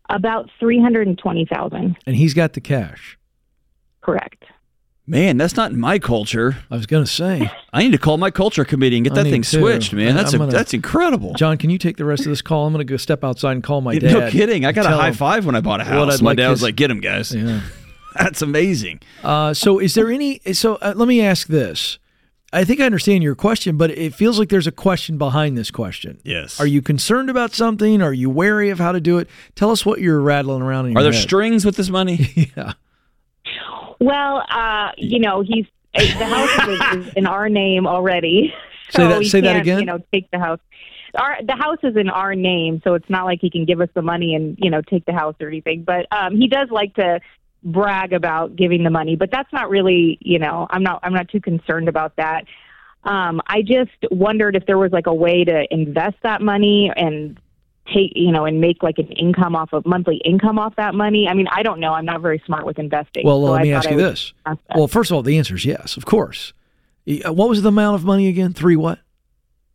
About three hundred and twenty thousand. And he's got the cash. Correct. Man, that's not in my culture. I was going to say, I need to call my culture committee and get I that thing to. switched, man. That's I'm a, gonna- that's incredible. John, can you take the rest of this call? I'm going to go step outside and call my Yeah, dad. no kidding. I got a high five when I bought a house. My like dad was his- like, "Get him, guys." Yeah. That's amazing. Uh, so, is there any? So, uh, let me ask this. I think I understand your question, but it feels like there's a question behind this question. Yes. Are you concerned about something? Are you wary of how to do it? Tell us what you're rattling around in your Are there head. strings with this money? yeah. Well, uh, you know, he's uh, the house is, is in our name already. Say that- say that again? You know, take the house. Our the house is in our name, so it's not like he can give us the money and you know take the house or anything. But um, he does like to brag about giving the money, but that's not really you know I'm not I'm not too concerned about that. Um, I just wondered if there was like a way to invest that money and take you know and make like an income off of monthly income off that money. I mean, I don't know. I'm not very smart with investing. Well, so let I me ask you this. ask. Well, first of all, the answer is yes, of course. Uh, What was the amount of money again? Three what?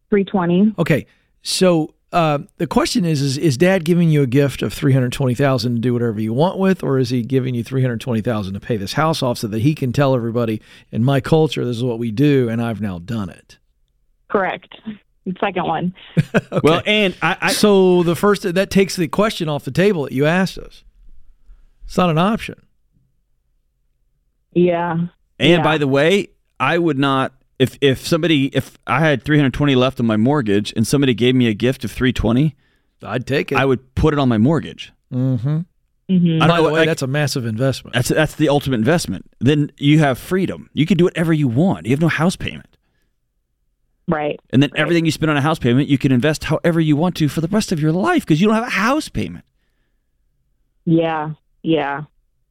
three twenty. Okay, so uh, the question is: Is is Dad giving you a gift of three hundred twenty thousand to do whatever you want with, or is he giving you three hundred twenty thousand to pay this house off so that he can tell everybody in my culture this is what we do, and I've now done it? Correct. The second one. Well, and I, I so the first that takes the question off the table that you asked us. It's not an option. Yeah. and Yeah. by the way, I would not if if somebody if I had 320 left on my mortgage and somebody gave me a gift of 320, I'd take it. I would put it on my mortgage. mm-hmm. hmm I By the way, like- that's a massive investment. That's that's the ultimate investment. Then you have freedom. You can do whatever you want. You have no house payment. Right. And then Right. everything you spend on a house payment, you can invest however you want to for the rest of your life because you don't have a house payment. Yeah. Yeah.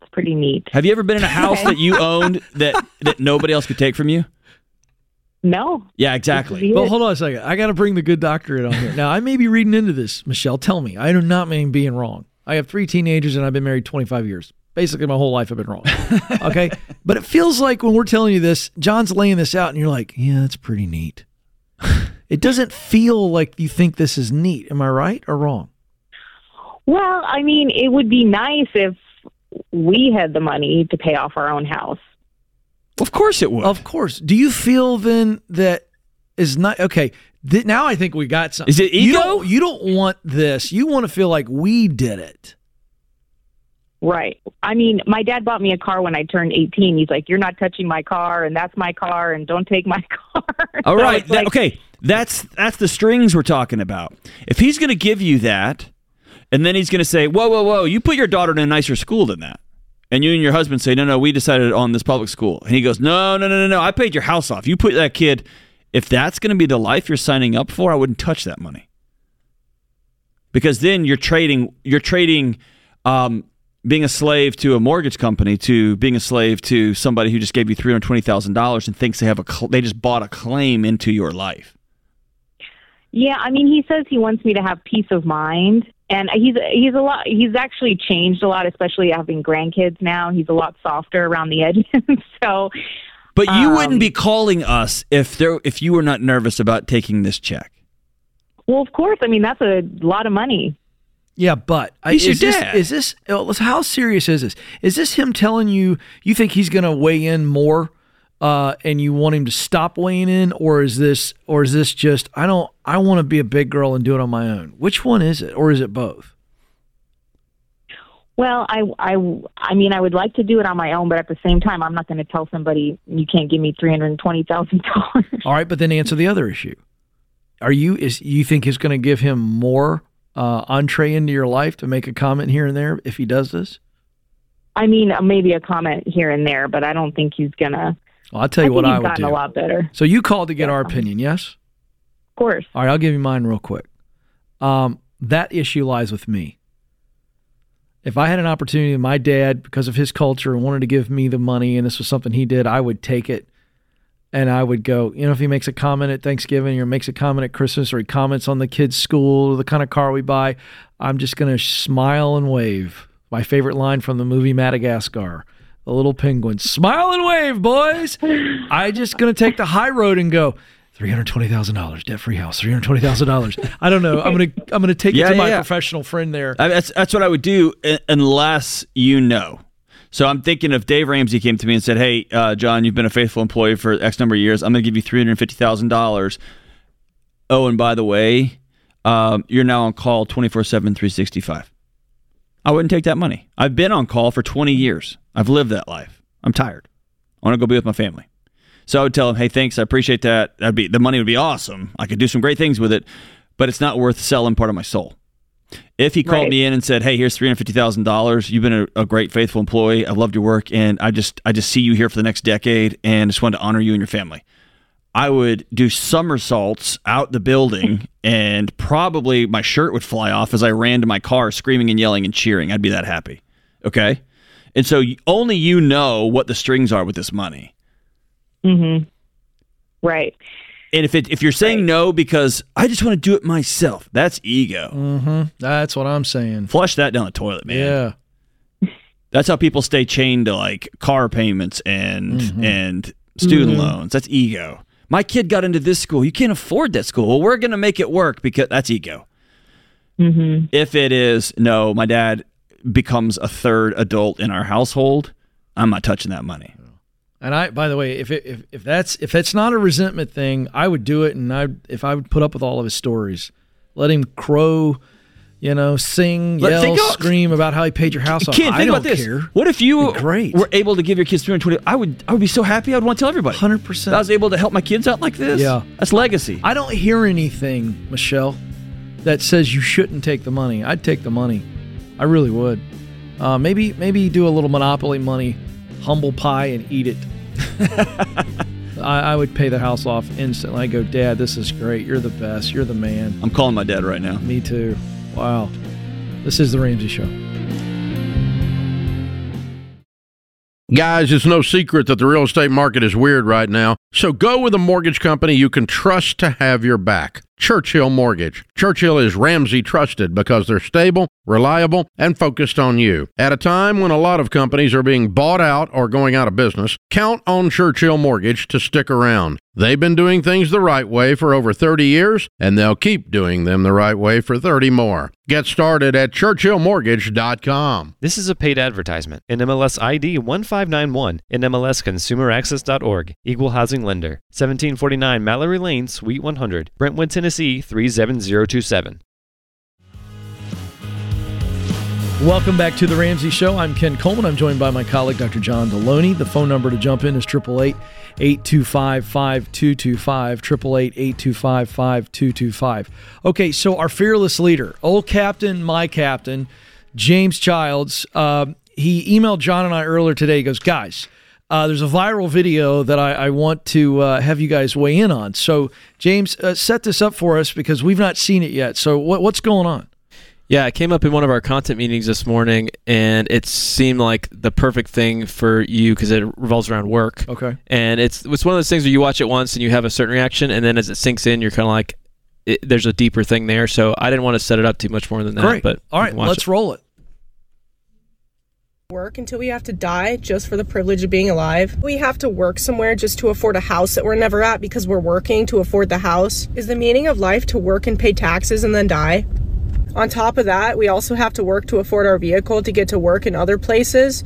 It's pretty neat. Have you ever been in a house Okay. that you owned that that nobody else could take from you? No. Yeah, exactly. Well, hold on a second. I got to bring the good doctor in on here. Now, I may be reading into this, Michelle. Tell me. I do not mean being wrong. I have three teenagers and I've been married 25 years. Basically, my whole life I've been wrong. Okay. but it feels like when we're telling you this, John's laying this out and you're like, yeah, that's pretty neat. it doesn't feel like you think this is neat. Am I right or wrong? Well, I mean, it would be nice if we had the money to pay off our own house. Of course it would. Of course. Do you feel then that is not okay? Th- now I think we got something. Is it You ego? don't, you don't want this. You want to feel like we did it. Right. I mean, my dad bought me a car when I turned 18. He's like, "You're not touching my car, and that's my car, and don't take my car." All So right. that- like- okay. That's that's the strings we're talking about. If he's going to give you that, and then he's going to say, "Whoa, whoa, whoa! You put your daughter in a nicer school than that," and you and your husband say, "No, no, we decided on this public school," and he goes, "No, no, no, no, no! I paid your house off. You put that kid. If that's going to be the life you're signing up for, I wouldn't touch that money because then you're trading. You're trading." Um, being a slave to a mortgage company to being a slave to somebody who just gave you three hundred twenty thousand dollars and thinks they have a cl- they just bought a claim into your life. Yeah, I mean, he says he wants me to have peace of mind, and he's he's a lot. He's actually changed a lot, especially having grandkids now. He's a lot softer around the edges. so, But you Um, wouldn't be calling us if there if you were not nervous about taking this check. well, of course. I mean, that's a lot of money. Yeah, but I- He's your is this, dad. is this uh, how serious is this? Is this him telling you you think he's going to weigh in more, uh, and you want him to stop weighing in, or is this or is this just I don't I want to be a big girl and do it on my own? Which one is it, or is it both? Well, I, I, I mean, I would like to do it on my own, but at the same time, I'm not going to tell somebody you can't give me three hundred twenty thousand dollars. All right, but then answer the other issue. Are you is you think it's going to give him more uh, entree into your life to make a comment here and there if he does this? I mean, maybe a comment here and there, but I don't think he's gonna. Well, I'll tell you think what I would do. a lot better. So you called to get Yeah. our opinion, yes? Of course. All right, I'll give you mine real quick. Um, that issue lies with me. If I had an opportunity, my dad, because of his culture, wanted to give me the money, and this was something he did, I would take it. and I would go, you know, if he makes a comment at Thanksgiving or makes a comment at Christmas or he comments on the kids' school or the kind of car we buy, I'm just going to smile and wave. My favorite line from the movie Madagascar the little penguin, smile and wave, boys. I just to take the high road and go, Three hundred twenty thousand dollars, debt free house. Three hundred twenty thousand dollars. I don't know. I'm gonna I'm gonna take Yeah, it to yeah, my yeah. professional friend there. I, that's that's what I would do unless you know. So I'm thinking if Dave Ramsey came to me and said, "Hey, uh, John, you've been a faithful employee for X number of years. I'm to give you three hundred fifty thousand dollars. Oh, and by the way, um, you're now on call 24/7, 365." I wouldn't take that money. I've been on call for 20 years. I've lived that life. I'm tired. I want to go be with my family. So I would tell him, "Hey, thanks. I appreciate that. That'd be the money would be awesome. I could do some great things with it, but it's not worth selling part of my soul." If he called Right. me in and said, "Hey, here's three hundred fifty thousand dollars. You've been a, a great, faithful employee. I've loved your work, and I just, I just see you here for the next decade, and just wanted to honor you and your family." I would do somersaults out the building, and probably my shirt would fly off as I ran to my car, screaming and yelling and cheering. I'd be that happy. Okay, and so only you know what the strings are with this money. Mm-hmm. Right. And if it, if you're saying no because I just want to do it myself, that's ego. Mm-hmm. That's what I'm saying. Flush that down the toilet, man. Yeah. That's how people stay chained to like car payments and Mm-hmm. and student loans. That's ego. My kid got into this school. You can't afford that school. Well, we're going to make it work because that's ego. Mm-hmm. If it is no, my dad becomes a third adult in our household, I'm not touching that money. And I, by the way, if it, if if that's if it's not a resentment thing, I would do it, and I if I would put up with all of his stories, let him crow, you know, sing, yell, think scream about how he paid your house off. Kid, I think don't about this. care. What if you be great. were able to give your kids 320? I would I would be so happy. I'd want to tell everybody. Hundred percent. I was able to help my kids out like this. Yeah. That's legacy. I don't hear anything, Michelle, that says you shouldn't take the money. I'd take the money. I really would. Uh, maybe maybe do a little monopoly money, humble pie, and eat it. I, I would pay the house off instantly. I go, Dad, this is great. You're the best. You're the man. I'm calling my dad right now. Me too. Wow. This is the Ramsey Show. Guys, it's no secret that the real estate market is weird right now. So go with a mortgage company you can trust to have your back. Churchill Mortgage. Churchill is Ramsey trusted because they're stable, reliable, and focused on you. At a time when a lot of companies are being bought out or going out of business, count on Churchill Mortgage to stick around. They've been doing things the right way for over 30 years, and they'll keep doing them the right way for 30 more. Get started at churchillmortgage.com. This is a paid advertisement. NMLS ID 1591. NMLSConsumerAccess.org. Equal Housing Lender. 1749 Mallory Lane, Suite 100. Brentwood, Tennessee 37027. Welcome back to the Ramsey Show. I'm Ken Coleman. I'm joined by my colleague, Dr. John Delony. The phone number to jump in is 888 825 5225. 888 825 5225. Okay, so our fearless leader, old captain, my captain, James Childs, uh, he emailed John and I earlier today. He goes, Guys, uh, there's a viral video that I, I want to uh, have you guys weigh in on. So, James, uh, set this up for us because we've not seen it yet. So, what, what's going on? Yeah, it came up in one of our content meetings this morning, and it seemed like the perfect thing for you because it revolves around work. Okay. And it's it's one of those things where you watch it once and you have a certain reaction, and then as it sinks in, you're kind of like, it, there's a deeper thing there. So I didn't want to set it up too much more than that. Great. But All right, let's it. roll it. Work until we have to die just for the privilege of being alive. We have to work somewhere just to afford a house that we're never at because we're working to afford the house. Is the meaning of life to work and pay taxes and then die? On top of that, we also have to work to afford our vehicle to get to work in other places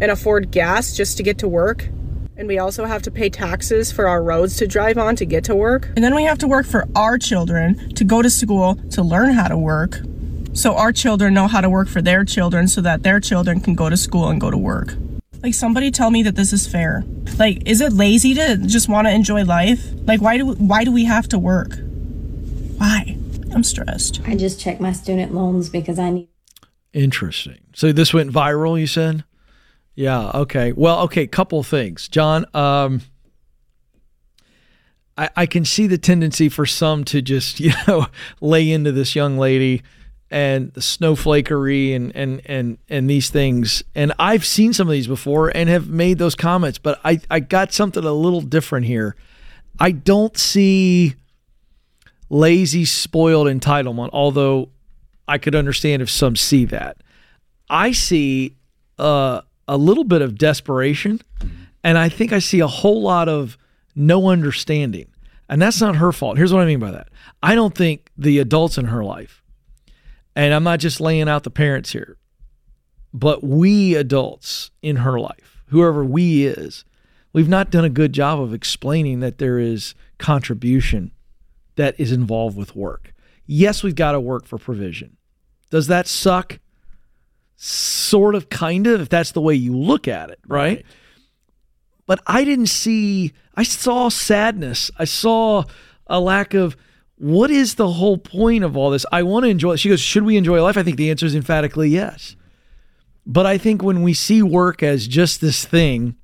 and afford gas just to get to work. And we also have to pay taxes for our roads to drive on to get to work. And then we have to work for our children to go to school to learn how to work so our children know how to work for their children so that their children can go to school and go to work. Like somebody tell me that this is fair. Like is it lazy to just want to enjoy life? Like why do why do we have to work? Why? I'm stressed. I just check my student loans because I need Interesting. So this went viral, you said? Yeah. Okay. Well, okay. Couple things, John. Um, I, I can see the tendency for some to just you know lay into this young lady and the snowflakery and and and and these things. And I've seen some of these before and have made those comments, but I I got something a little different here. I don't see lazy, spoiled entitlement, although I could understand if some see that. I see uh, a little bit of desperation, and I think I see a whole lot of no understanding. And that's not her fault. Here's what I mean by that I don't think the adults in her life, and I'm not just laying out the parents here, but we adults in her life, whoever we is, we've not done a good job of explaining that there is contribution that is involved with work. Yes, we've got to work for provision. Does that suck? Sort of, kind of, if that's the way you look at it, right? right. But I didn't see, I saw sadness. I saw a lack of what is the whole point of all this? I want to enjoy. She goes, Should we enjoy life? I think the answer is emphatically yes. But I think when we see work as just this thing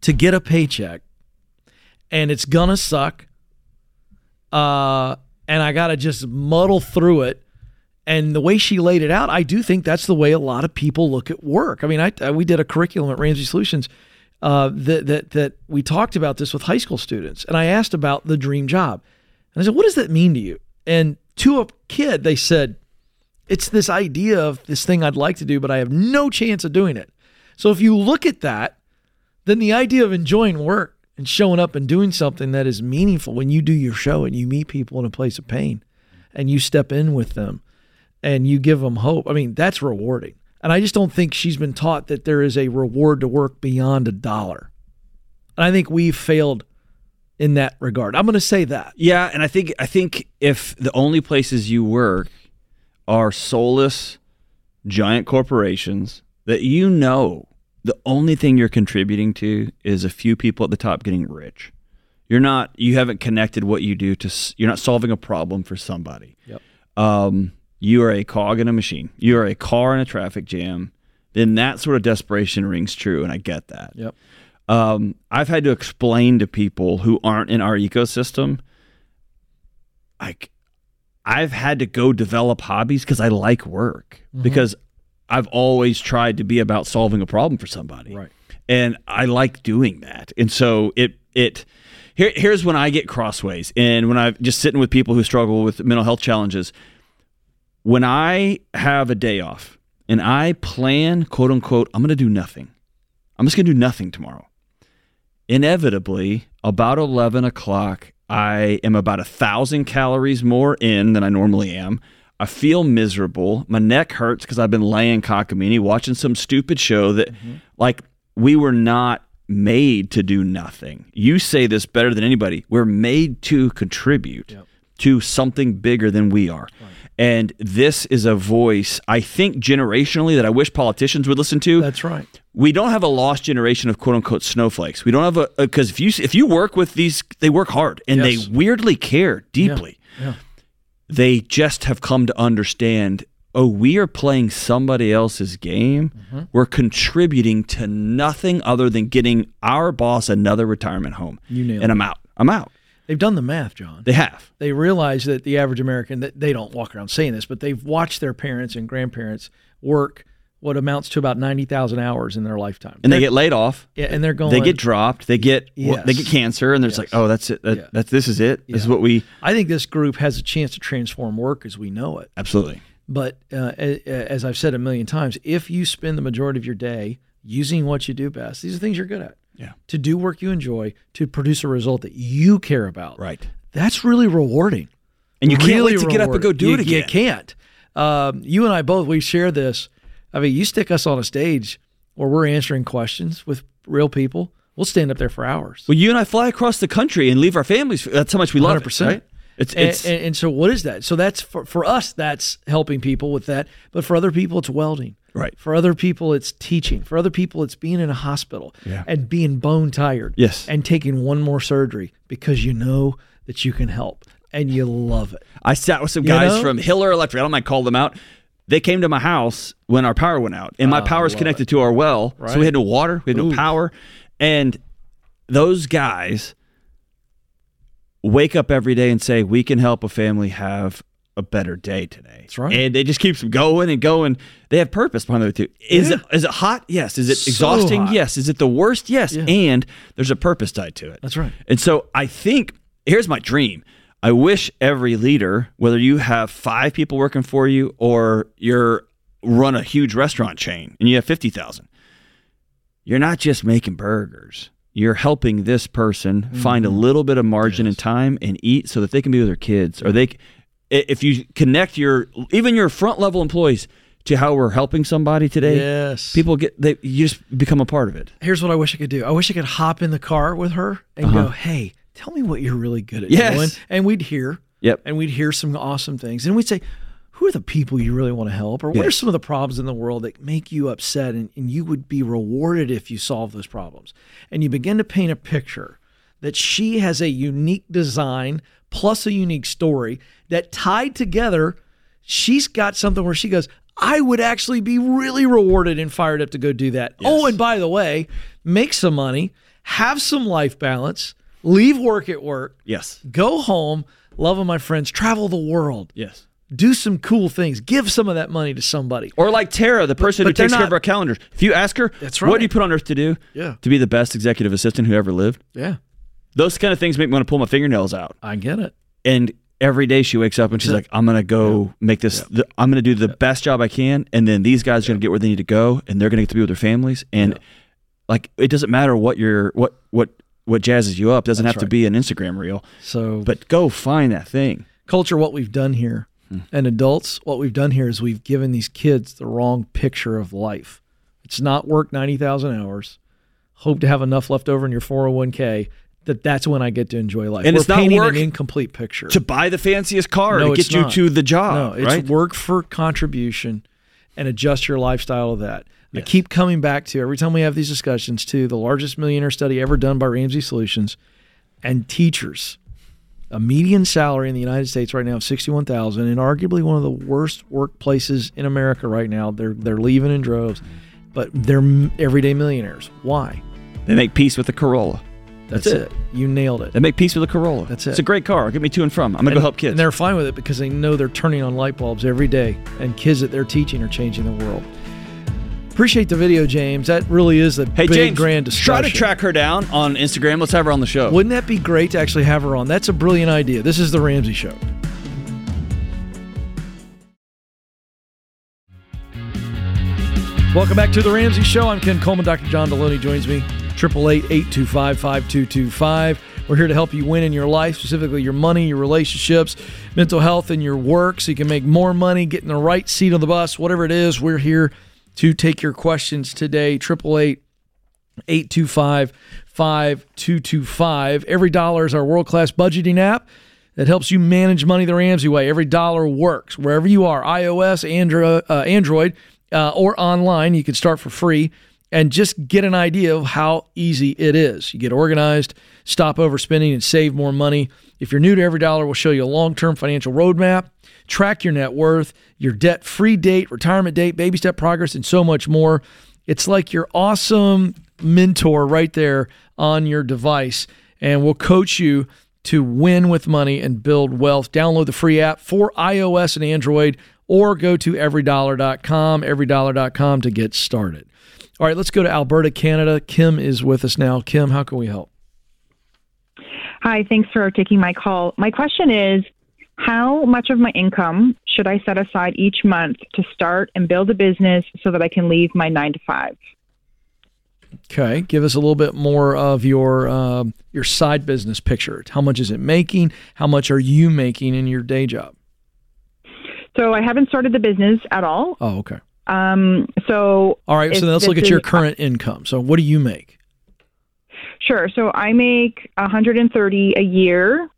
to get a paycheck and it's gonna suck, uh, and I gotta just muddle through it. And the way she laid it out, I do think that's the way a lot of people look at work. I mean, I, I we did a curriculum at Ramsey Solutions uh, that that that we talked about this with high school students, and I asked about the dream job, and I said, "What does that mean to you?" And to a kid, they said, "It's this idea of this thing I'd like to do, but I have no chance of doing it." So if you look at that, then the idea of enjoying work and showing up and doing something that is meaningful when you do your show and you meet people in a place of pain, and you step in with them, and you give them hope. I mean, that's rewarding. And I just don't think she's been taught that there is a reward to work beyond a dollar. And I think we've failed in that regard. I'm going to say that. Yeah, and I think I think if the only places you work are soulless giant corporations that you know the only thing you're contributing to is a few people at the top getting rich. You're not you haven't connected what you do to you're not solving a problem for somebody. Yep. Um, you are a cog in a machine. You are a car in a traffic jam. Then that sort of desperation rings true, and I get that. Yep. Um, I've had to explain to people who aren't in our ecosystem, like I've had to go develop hobbies because I like work mm-hmm. because I've always tried to be about solving a problem for somebody, right? And I like doing that, and so it it here here's when I get crossways, and when I'm just sitting with people who struggle with mental health challenges when I have a day off and I plan, quote unquote, I'm going to do nothing. I'm just going to do nothing tomorrow. Inevitably, about 11 o'clock, I am about a thousand calories more in than I normally am. I feel miserable. My neck hurts because I've been laying cockamamie watching some stupid show that, mm-hmm. like, we were not made to do nothing. You say this better than anybody. We're made to contribute yep. to something bigger than we are. Right. And this is a voice, I think, generationally that I wish politicians would listen to. That's right. We don't have a lost generation of quote unquote snowflakes. We don't have a because if you if you work with these, they work hard and yes. they weirdly care deeply. Yeah. yeah. They just have come to understand. Oh, we are playing somebody else's game. Mm-hmm. We're contributing to nothing other than getting our boss another retirement home. You nailed and. I'm out. I'm out. They've done the math, John. They have. They realize that the average American that they don't walk around saying this, but they've watched their parents and grandparents work what amounts to about ninety thousand hours in their lifetime, and they're, they get laid off. Yeah, and they're going. They get dropped. They get yes. they get cancer, and there's yes. like, oh, that's it. That, yeah. That's this is it. Yeah. This is what we. I think this group has a chance to transform work as we know it. Absolutely. But uh, as I've said a million times, if you spend the majority of your day using what you do best, these are things you're good at. Yeah. To do work you enjoy, to produce a result that you care about. Right that's really rewarding. And you really can't wait to get up and go do you, it again. You can't. Um, you and I both, we share this. I mean, you stick us on a stage where we're answering questions with real people. We'll stand up there for hours. Well, you and I fly across the country and leave our families. That's how much we love 100%. it, right? It's, it's and, and, and, so what is that? So that's for, for us, that's helping people with that. But for other people, it's welding. Right. For other people, it's teaching. For other people, it's being in a hospital yeah. and being bone tired. Yes. And taking one more surgery because you know that you can help and you love it. I sat with some guys you know? from Hiller Electric. I don't mind call them out. They came to my house when our power went out, and my uh, power is connected it. to our well, right. so we had no water, we had Ooh. no power, and those guys wake up every day and say, "We can help a family have a better day today. That's right. And it just keeps them going and going. They have purpose behind it too. Is Yeah. it is it hot? Yes. Is it So exhausting? hot. Yes. Is it the worst? Yes. And there's a purpose tied to it. That's right. And so I think here's my dream. I wish every leader, whether you have five people working for you or you're run a huge restaurant chain and you have fifty thousand, you're not just making burgers. You're helping this person find a Mm-hmm. little bit of margin and time and eat so that they can be with their kids. Or they, if you connect your even your front level employees to how we're helping somebody today, Yes. people get they you just become a part of it. Here's what I wish I could do. I wish I could hop in the car with her and Uh-huh. go, "Hey, tell me what you're really good at Yes. doing," and we'd hear. Yep. And we'd hear some awesome things, and we'd say, "Who are the people you really want to help, or what are some of the problems in the world that make you upset, and, and you would be rewarded if you solve those problems?" And you begin to paint a picture that she has a unique design plus a unique story that tied together, she's got something where she goes, I would actually be really rewarded and fired up to go do that. Oh, and by the way, make some money, have some life balance, leave work at work, Yes. go home, love of my friends, travel the world, Yes. do some cool things, give some of that money to somebody. Or like Tara, the person who but they're takes care of our calendars. If you ask her, That's what do you put on earth to do? Yeah. To be the best executive assistant who ever lived. Yeah, Those kind of things make me want to pull my fingernails out. I get it. And every day she wakes up and she's like, I'm going to go make this, the, I'm going to do the best job I can. And then these guys are going to get where they need to go and they're going to get to be with their families. And like, it doesn't matter what your, what, what, what jazzes you up. Doesn't That's have to be an Instagram reel, So, but go find that thing. culture, what we've done here, hmm. and adults, what we've done here is we've given these kids the wrong picture of life. It's not work 90,000 hours, hope to have enough left over in your 401k that that's when I get to enjoy life. And We're it's not painting work an incomplete picture. To buy the fanciest car No, to get you not. to the job. No, it's right? work for contribution and adjust your lifestyle to that. I keep coming back to every time we have these discussions to the largest millionaire study ever done by Ramsey Solutions and teachers. A median salary in the United States right now of sixty-one thousand, and arguably one of the worst workplaces in America right now. They're they're leaving in droves, but they're everyday millionaires. Why? They make peace with the Corolla. That's, That's it. You nailed it. They make peace with the Corolla. That's it. It's a great car. Get me to and from. I'm gonna and, go help kids. And they're fine with it because they know they're turning on light bulbs every day, and kids that they're teaching are changing the world. Appreciate the video, James. That really is a hey big James, grand discussion. try to track her down on Instagram. Let's have her on the show. Wouldn't that be great to actually have her on? That's a brilliant idea. This is the Ramsey Show. Welcome back to the Ramsey Show. I'm Ken Coleman. Dr. John Delony joins me. 888-825-5225. We're here to help you win in your life, specifically your money, your relationships, mental health, and your work so you can make more money, get in the right seat on the bus, whatever it is. We're here to take your questions today. 888 825 5225. EveryDollar is our world class budgeting app that helps you manage money the Ramsey way. EveryDollar works wherever you are iOS, Android, uh, Android uh, or online. You can start for free and just get an idea of how easy it is. You get organized, stop overspending, and save more money. If you're new to EveryDollar, we'll show you a long term financial roadmap, track your net worth, your debt free date, retirement date, baby step progress, and so much more. It's like your awesome mentor right there on your device, and we'll coach you to win with money and build wealth. Download the free app for iOS and Android, or go to everydollar.com, everydollar.com to get started. All right, let's go to Alberta, Canada. Kim is with us now. Kim, how can we help? Hi, thanks for taking my call. My question is how much of my income should I set aside each month to start and build a business so that I can leave my nine to five? Okay, give us a little bit more of your um, your side business picture. How much is it making? How much are you making in your day job? So I haven't started the business at all. Oh, okay. Um, so All right, so let's look at your is- current income. So, what do you make? Sure. So I make 130 a year,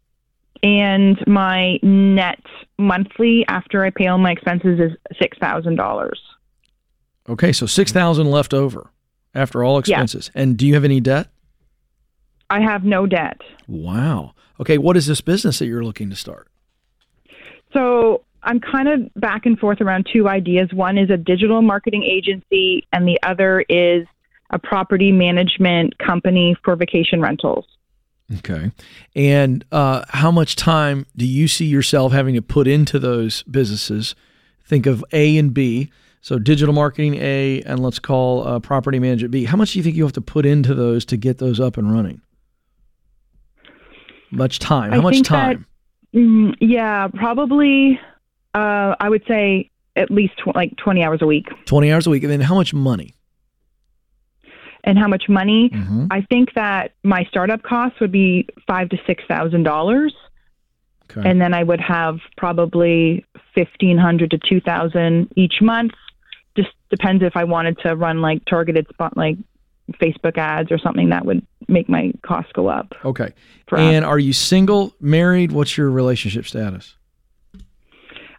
and my net monthly after I pay all my expenses is six thousand dollars. Okay, so six thousand left over after all Yeah. expenses. And do you have any debt? I have no debt. Wow. Okay, what is this business that you're looking to start? So I'm kind of back and forth around two ideas. One is a digital marketing agency, and the other is a property management company for vacation rentals. Okay. And uh, how much time do you see yourself having to put into those businesses? Think of A and B. So digital marketing A, and let's call uh, property management B. How much do you think you have to put into those to get those up and running? Much time. How I much time? That, mm, yeah, probably. Uh, I would say at least tw- like twenty hours a week. 20 hours a week. And then how much money? And how much money? Mhm. I think that my startup costs would be five to six thousand dollars, Okay. and then I would have probably fifteen hundred to two thousand each month. Just depends if I wanted to run like targeted spot like Facebook ads or something that would make my costs go up. Okay. And are you single, married? What's your relationship status?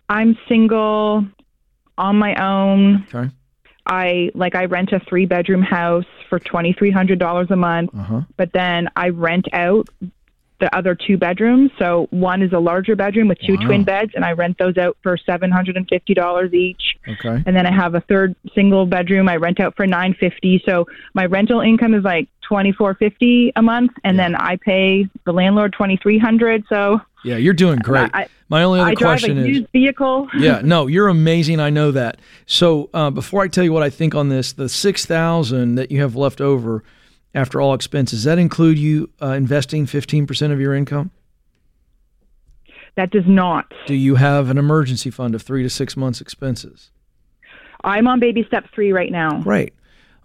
I'm single, on my own. Okay. I like I rent a three bedroom house for twenty three hundred dollars a month, Uh-huh. but then I rent out the other two bedrooms. So one is a larger bedroom with two Wow. twin beds, and I rent those out for seven hundred and fifty dollars each. Okay. And then I have a third single bedroom I rent out for nine fifty. So my rental income is like twenty four fifty a month, and then I pay the landlord twenty three hundred. So Yeah, you're doing great. I, My only other I drive question a is used vehicle. yeah, no, you're amazing. I know that. So uh, before I tell you what I think on this, the six thousand that you have left over after all expenses, that include you uh, investing fifteen percent of your income? That does not. Do you have an emergency fund of three to six months expenses? I'm on baby step three right now. Right.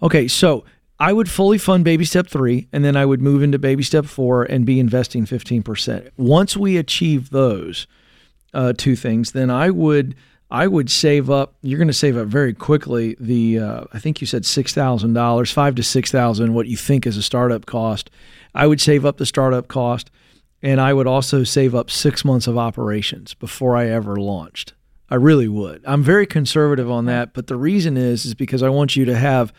Okay, so I would fully fund baby step three, and then I would move into baby step four and be investing 15%. Once we achieve those uh, two things, then I would. I would save up. You're going to save up very quickly. The uh, I think you said six thousand dollars, five to six thousand. What you think is a startup cost. I would save up the startup cost, and I would also save up six months of operations before I ever launched. I really would. I'm very conservative on that, but the reason is is because I want you to have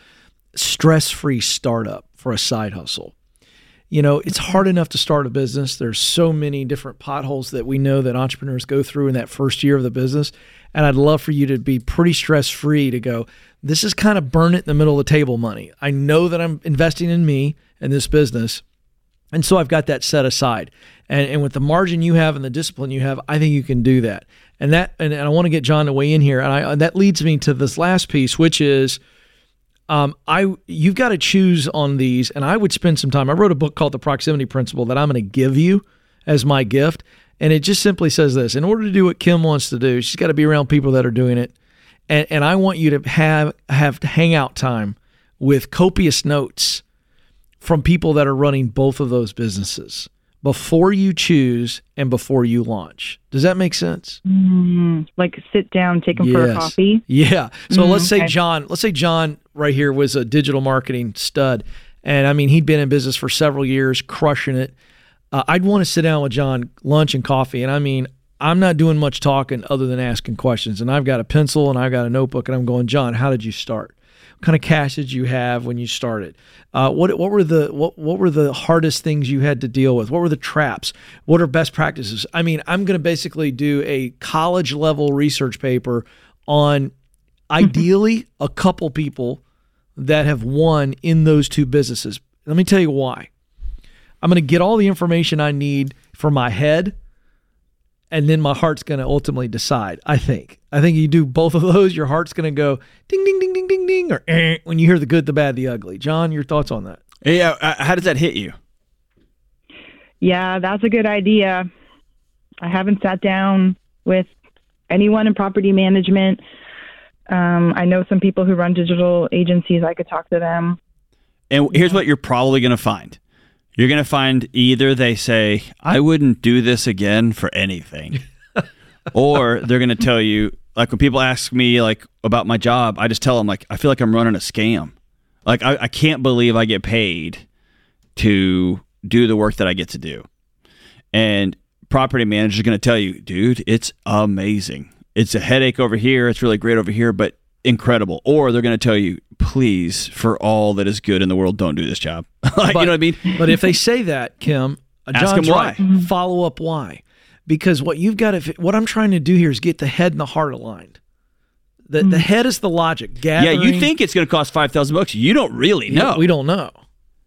stress-free startup for a side hustle. You know, it's hard enough to start a business. There's so many different potholes that we know that entrepreneurs go through in that first year of the business, and I'd love for you to be pretty stress-free to go, this is kind of burn it in the middle of the table money. I know that I'm investing in me and this business. And so I've got that set aside. And, and with the margin you have and the discipline you have, I think you can do that. And that and, and I want to get John to weigh in here. And I and that leads me to this last piece, which is um, I you've got to choose on these, and I would spend some time. I wrote a book called The Proximity Principle that I'm going to give you as my gift, and it just simply says this: in order to do what Kim wants to do, she's got to be around people that are doing it, and and I want you to have have hangout time with copious notes from people that are running both of those businesses before you choose and before you launch. Does that make sense? Mm, like sit down, take them for a coffee. Yeah. So Mm, let's say okay. John, let's say John right here was a digital marketing stud. And I mean, he'd been in business for several years, crushing it. Uh, I'd want to sit down with John, lunch and coffee. And I mean, I'm not doing much talking other than asking questions. And I've got a pencil and I've got a notebook and I'm going, John, how did you start? Kind of cash did you have when you started? Uh, what what were the what what were the hardest things you had to deal with? What were the traps? What are best practices? I mean, I'm going to basically do a college level research paper on ideally a couple people that have won in those two businesses. Let me tell you why. I'm going to get all the information I need for my head, and then my heart's going to ultimately decide. I think. I think you do both of those, your heart's going to go ding, ding, ding, ding, ding, ding, or eh, when you hear the good, the bad, the ugly. John, your thoughts on that? Yeah, uh, how does that hit you? Yeah, that's a good idea. I haven't sat down with anyone in property management. Um, I know some people who run digital agencies. I could talk to them. And here's what you're probably going to find. You're going to find either they say, I wouldn't do this again for anything. or they're going to tell you, like when people ask me like about my job, I just tell them like, I feel like I'm running a scam. Like I, I can't believe I get paid to do the work that I get to do. And property manager is going to tell you, dude, it's amazing. It's a headache over here. It's really great over here, but incredible. Or they're going to tell you, please, for all that is good in the world, don't do this job. like, you know what I mean? But if they say that, Kim, uh, Ask John's them why. right. Follow up why? Because what you've got to, what I'm trying to do here is get the head and the heart aligned. The the head is the logic. Yeah, you think it's going to cost five thousand bucks. You don't really Yeah, know. we don't know.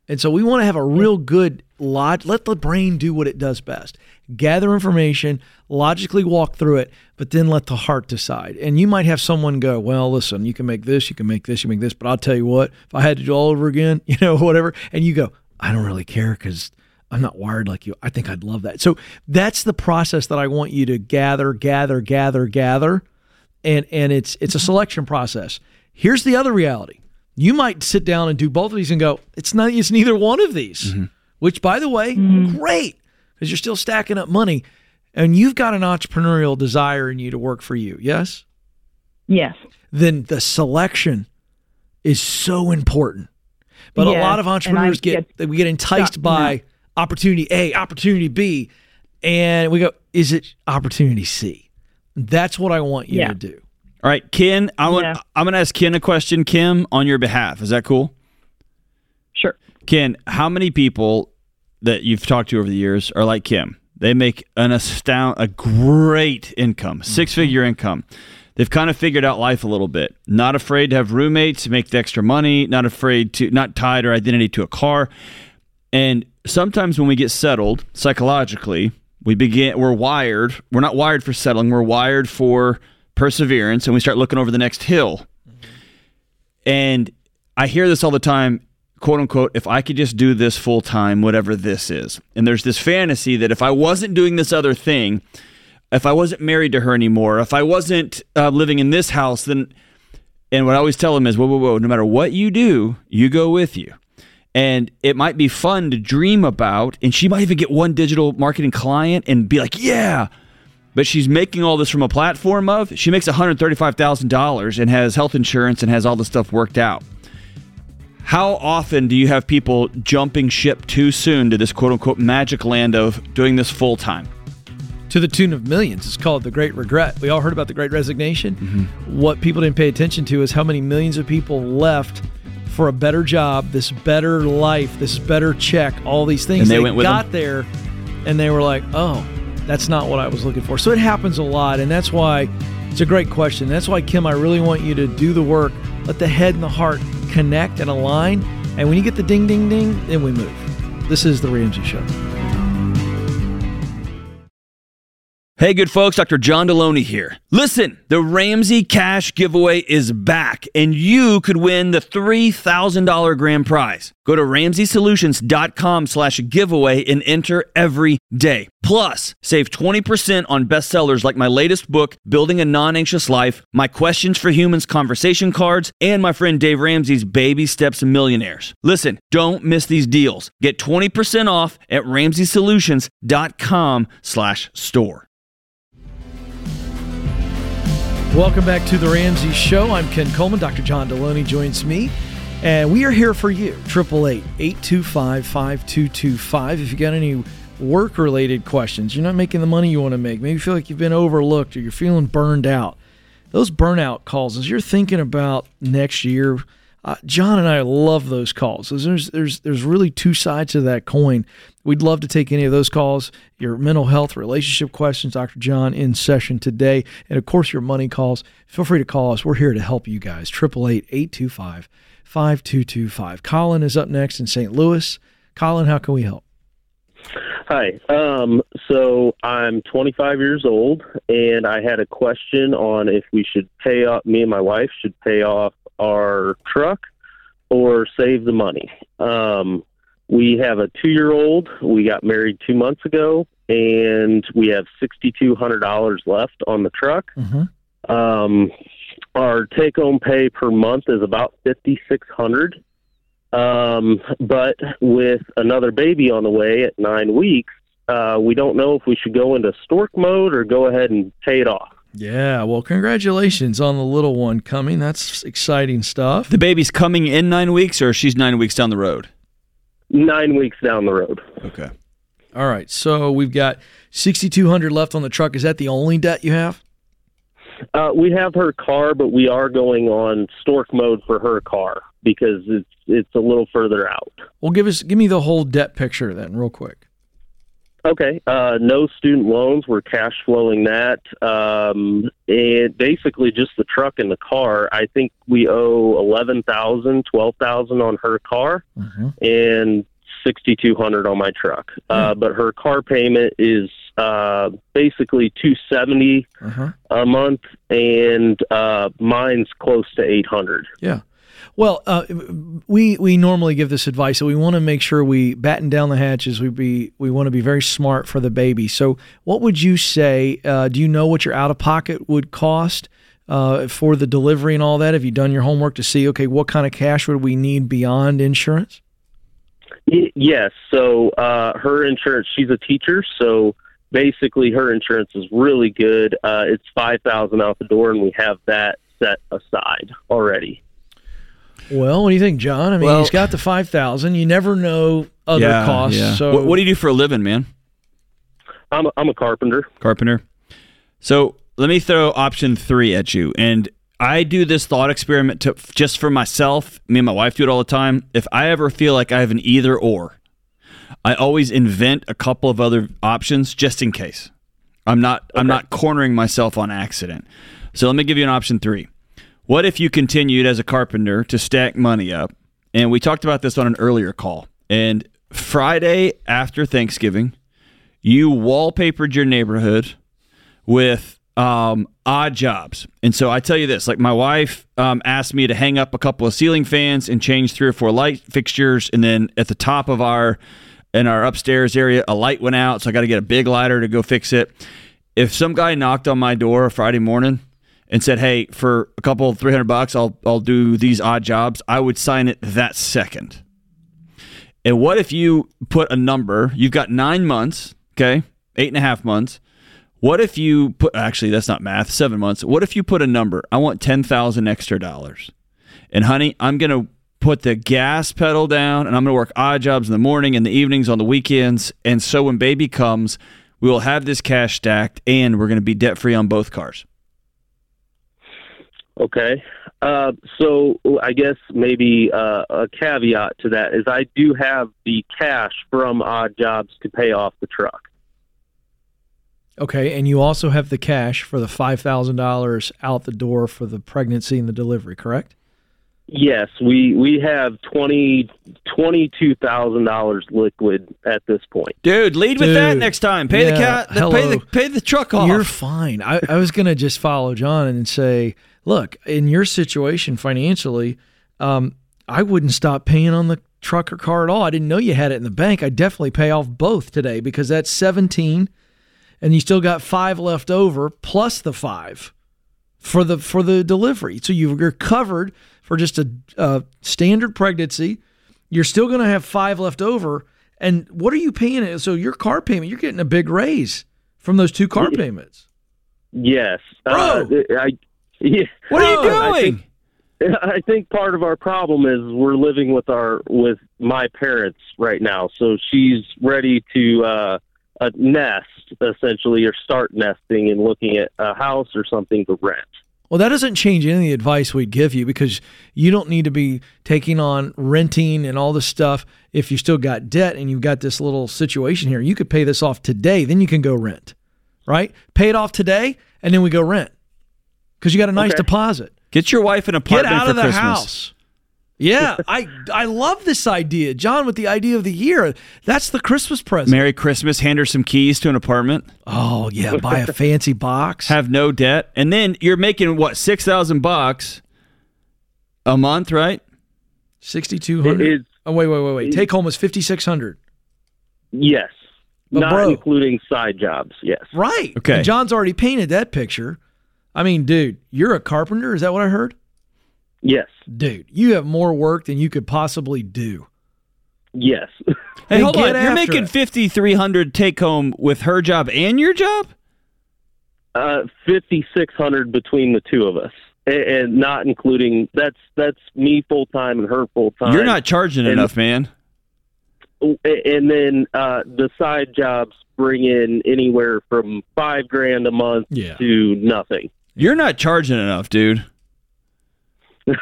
And so we want to have a real good log. Let the brain do what it does best. Gather information, logically walk through it, but then let the heart decide. And you might have someone go, "Well, listen, you can make this, you can make this, you make this, but I'll tell you what, if I had to do all over again, you know, whatever." And you go, "I don't really care because I'm not wired like you. I think I'd love that." So that's the process that I want you to gather, gather, gather, gather, and and it's it's a mm-hmm. selection process. Here's the other reality. You might sit down and do both of these and go, it's not it's neither one of these. Mm-hmm. Which by the way, mm-hmm. great because you're still stacking up money and you've got an entrepreneurial desire in you to work for you. Yes? Yes. Then the selection is so important. But a lot of entrepreneurs get, get we get enticed stuck, by yeah. opportunity A, opportunity B, and we go, is it opportunity C? That's what I want you Yeah. to do. All right, Ken, I want, Yeah. I'm going to ask Ken a question, Kim, on your behalf. Is that cool? Sure. Ken, how many people that you've talked to over the years are like Kim? They make an astound, a great income, mm-hmm. six figure income. They've kind of figured out life a little bit. Not afraid to have roommates, make the extra money. Not afraid to, not tied their identity to a car. And sometimes when we get settled psychologically, we begin, we're wired, we're not wired for settling, we're wired for perseverance, and we start looking over the next hill. Mm-hmm. And I hear this all the time, quote unquote, if I could just do this full time, whatever this is. And there's this fantasy that if I wasn't doing this other thing, if I wasn't married to her anymore, if I wasn't uh, living in this house, then, and what I always tell them is, whoa, whoa, whoa, no matter what you do, you go with you. And it might be fun to dream about, and she might even get one digital marketing client and be like, yeah, but she's making all this from a platform of she makes $135,000 and has health insurance and has all the stuff worked out. How often do you have people jumping ship too soon to this quote unquote magic land of doing this full time? to the tune of millions. It's called the Great Regret. We all heard about the Great Resignation. Mm-hmm. What people didn't pay attention to is how many millions of people left for a better job, this better life, this better check, all these things. And they went with got them? there and they were like, oh, that's not what I was looking for. So it happens a lot. And that's why it's a great question. That's why, Kim, I really want you to do the work. Let the head and the heart connect and align. And when you get the ding, ding, ding, then we move. This is The Ramsey Show. Hey, good folks, Dr. John Delony here. Listen, the Ramsey Cash giveaway is back, and you could win the $3,000 grand prize. Go to RamseySolutions.com slash giveaway and enter every day. Plus, save 20% on bestsellers like my latest book, Building a Non-Anxious Life, my Questions for Humans conversation cards, and my friend Dave Ramsey's Baby Steps Millionaires. Listen, don't miss these deals. Get 20% off at RamseySolutions.com slash store. Welcome back to the Ramsey Show. I'm Ken Coleman. Dr. John Delony joins me, and we are here for you. 888 825 5225. If you got any work related questions, you're not making the money you want to make, maybe you feel like you've been overlooked or you're feeling burned out, those burnout calls, as you're thinking about next year, uh, John and I love those calls. There's, there's, there's really two sides to that coin. We'd love to take any of those calls, your mental health, relationship questions, Dr. John in session today. And of course, your money calls. Feel free to call us. We're here to help you guys. 888 825 5225. Colin is up next in St. Louis. Colin, how can we help? Hi. Um, so I'm 25 years old, and I had a question on if we should pay off. Me and my wife should pay off our truck or save the money. Um, we have a two-year-old. We got married two months ago, and we have $6,200 left on the truck. Um, our take-home pay per month is about 5,600. Um, but with another baby on the way at nine weeks, uh, we don't know if we should go into stork mode or go ahead and pay it off. Yeah, well, congratulations on the little one coming. That's exciting stuff. The baby's coming in nine weeks, or she's nine weeks down the road? Nine weeks down the road. Okay. All right, so we've got 6200 left on the truck. Is that the only debt you have? Uh, we have her car, but we are going on stork mode for her car because it's it's a little further out. Well, give us give me the whole debt picture then, real quick. Okay. Uh, no student loans. We're cash flowing that. Um, and basically just the truck and the car. I think we owe eleven thousand, twelve thousand on her car, and sixty two hundred on my truck. Uh, but her car payment is uh, basically two seventy Uh-huh. a month, and uh, mine's close to eight hundred. Yeah. Well, uh, we we normally give this advice, so we want to make sure we batten down the hatches. We be we want to be very smart for the baby. So, what would you say? Uh, do you know what your out of pocket would cost uh, for the delivery and all that? Have you done your homework to see? Okay, what kind of cash would we need beyond insurance? Yes. So uh, her insurance. She's a teacher, so basically her insurance is really good. Uh, it's five thousand out the door, and we have that set aside already. Well, what do you think, John? I mean, Well- he's got the five thousand. You never know other Yeah, costs. yeah. So, what, what do you do for a living, man? I'm a, I'm a carpenter. Carpenter. So let me throw option three at you. And I do this thought experiment to, just for myself. Me and my wife do it all the time. If I ever feel like I have an either or, I always invent a couple of other options just in case. I'm not I'm not cornering myself on accident. So let me give you an option three. What if you continued as a carpenter to stack money up? And we talked about this on an earlier call. And Friday after Thanksgiving, you wallpapered your neighborhood with um, odd jobs. And so I tell you this like, my wife um, asked me to hang up a couple of ceiling fans and change three or four light fixtures. And then at the top of our, in our upstairs area, a light went out. So I got to get a big lighter to go fix it. If some guy knocked on my door a Friday morning and said, "Hey, for a couple three hundred bucks, I'll I'll do these odd jobs," I would sign it that second. And what if you put a number? You've got nine months, okay, eight and a half months. What if you put? Actually, that's not math. Seven months. What if you put a number? I want ten thousand extra dollars. And honey, I'm gonna put the gas pedal down, and I'm gonna work odd jobs in the morning and the evenings on the weekends. And so when baby comes, we will have this cash stacked, and we're gonna be debt free on both cars. Okay. Uh, so I guess maybe uh, a caveat to that is I do have the cash from odd jobs to pay off the truck. okay, and you also have the cash for the five thousand dollars out the door for the pregnancy and the delivery, correct? Yes, we we have twenty twenty two thousand dollars liquid at this point. Dude, lead with that next time. Pay the Yeah, cat. Pay the pay the truck off. You're fine. I, I was going to just follow John and say, look, in your situation financially, um, I wouldn't stop paying on the truck or car at all. I didn't know you had it in the bank. I'd definitely pay off both today because that's 17 and you still got five left over plus the five for the for the delivery. So you- you're covered for just a, a standard pregnancy. You're still going to have five left over. And what are you paying? It? So your car payment, you're getting a big raise from those two car payments. Yes, uh, I. Yeah, What are you I doing? think- I think part of our problem is we're living with our with my parents right now, so she's ready to uh, uh, nest essentially, or start nesting and looking at a house or something to rent. Well, that doesn't change any of the advice we'd give you because you don't need to be taking on renting and all this stuff if you still got debt and you've got this little situation here. You could pay this off today, then you can go rent, right? Pay it off today, and then we go rent because you got a nice Okay. deposit. Get your wife an apartment Get out for of the Christmas. house. Yeah, I I love this idea, John. With the idea of the year, that's the Christmas present. Merry Christmas. Hand her some keys to an apartment. Oh yeah, buy a fancy box. Have no debt, and then you're making what six thousand bucks a month, right? Sixty two hundred. Oh wait, wait, wait, wait. Take home is fifty six hundred. Yes, But not bro- including side jobs. Yes. Right. Okay. And John's already painted that picture. I mean, dude, you're a carpenter. Is that what I heard? Yes. Dude, you have more work than you could possibly do. Yes. Hey, hold get on. You're making it. fifty three hundred take home with her job and your job. Uh, fifty six hundred between the two of us, and, and not including that's that's me full time and her full time. You're not charging And- enough, man. and then uh, the side jobs bring in anywhere from five grand a month Yeah. to nothing. You're not charging enough, dude.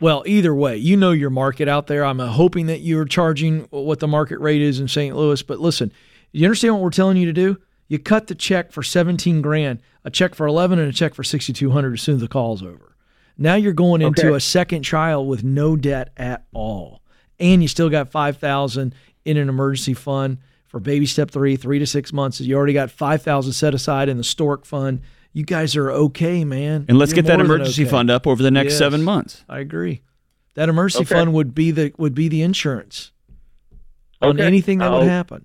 Well, either way, you know your market out there. I'm uh, hoping that you're charging what the market rate is in St. Louis. But listen, you understand what we're telling you to do? You cut the check for 17 grand, a check for 11, and a check for 6,200 as soon as the call's over. Now you're going into Okay. a second trial with no debt at all, and you still got 5,000 in an emergency fund for baby step three, three to six months. You already got 5,000 set aside in the stork fund. You guys are okay, man. And let's You're get that emergency okay. fund up over the next Yes. seven months. I agree. That emergency Okay. fund would be the would be the insurance on anything that would I'll- happen.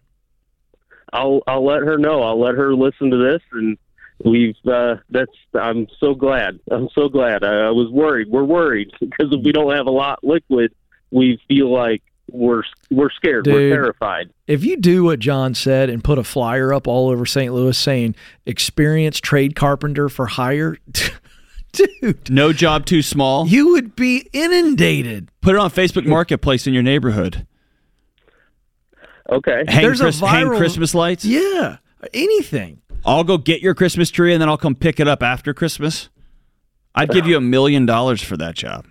I'll I'll let her know. I'll let her listen to this, and we've uh, that's. I'm so glad. I'm so glad. I, I was worried. We're worried because if we don't have a lot liquid, we feel like we're we're scared. Dude. We're terrified. If you do what John said and put a flyer up all over St. Louis saying "experienced trade carpenter for hire," dude, No job too small. you would be inundated. Put it on Facebook Marketplace in your neighborhood. Okay. Hang, There's a Chris- hang Christmas lights. Yeah, anything. I'll go get your Christmas tree and then I'll come pick it up after Christmas. I'd give you a million dollars for that job.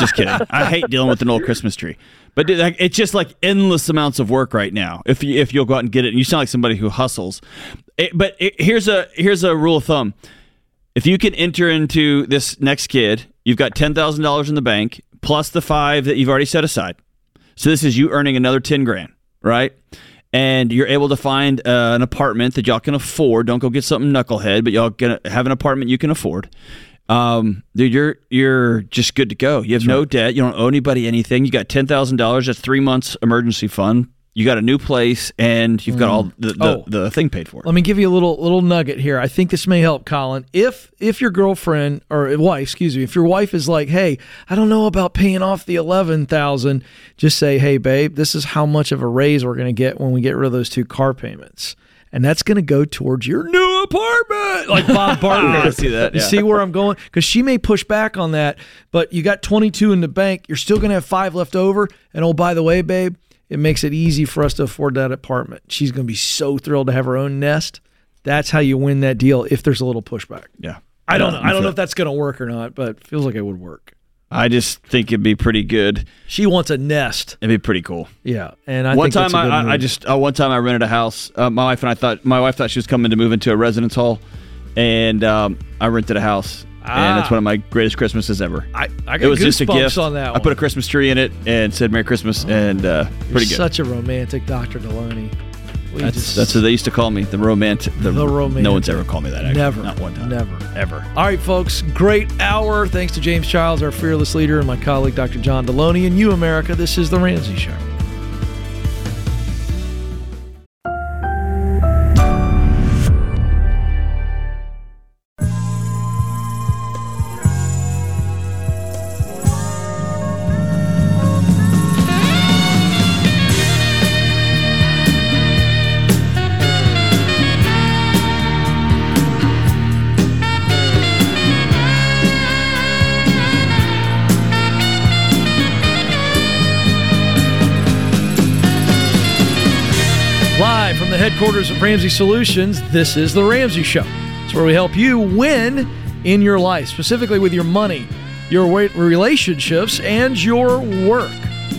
Just kidding. I hate dealing with an old Christmas tree, but it's just like endless amounts of work right now. If you, if you'll go out and get it, and you sound like somebody who hustles. It- but it, here's a here's a rule of thumb: if you can enter into this next kid, you've got ten thousand dollars in the bank plus the five that you've already set aside. So this is you earning another ten grand, right? And you're able to find uh, an apartment that y'all can afford. Don't go get something knucklehead, but y'all gonna have an apartment you can afford. Um, dude, you're you're just good to go. You have no debt. You don't owe anybody anything. You got ten thousand dollars. That's three months emergency fund. You got a new place, and you've got all the the, Oh. the thing paid for. Let me give you a little little nugget here. I think this may help, Colin. If if your girlfriend or wife, excuse me, if your wife is like, "Hey, I don't know about paying off the eleven thousand, just say, "Hey, babe, this is how much of a raise we're going to get when we get rid of those two car payments." And that's going to go towards your new apartment, like Bob Barton. I did. see that, You see where I'm going? Because she may push back on that, but you got 22 in the bank. You're still going to have five left over. And oh, by the way, babe, it makes it easy for us to afford that apartment. She's going to be so thrilled to have her own nest. That's how you win that deal if there's a little pushback. Yeah, I don't know. I don't know if that's going to work or not, but it feels like it would work. I just think it'd be pretty good. She wants a nest. It'd be pretty cool. Yeah, and I one think time that's a I, good I, I just uh, one time I rented a house. Uh, my wife and I thought my wife thought she was coming to move into a residence hall, and um, I rented a house, and it's Ah. one of my greatest Christmases ever. I, I got it was just a gift. on that I put a Christmas tree in it and said Merry Christmas, and uh, pretty good. Such a romantic, Dr. Delony. We that's just- that's what they used to call me, the romantic. The, The romantic. No one's ever called me that. Actually. Never. not one time. Never. ever. All right, folks. Great hour. Thanks to James Childs, our fearless leader, and my colleague, Dr. John Delony. And you, America, this is The Ramsey Show. The headquarters of Ramsey Solutions, this is The Ramsey Show. It's where we help you win in your life, specifically with your money, your relationships, and your work.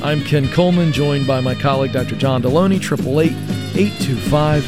I'm Ken Coleman, joined by my colleague, Dr. John Delony, 888 825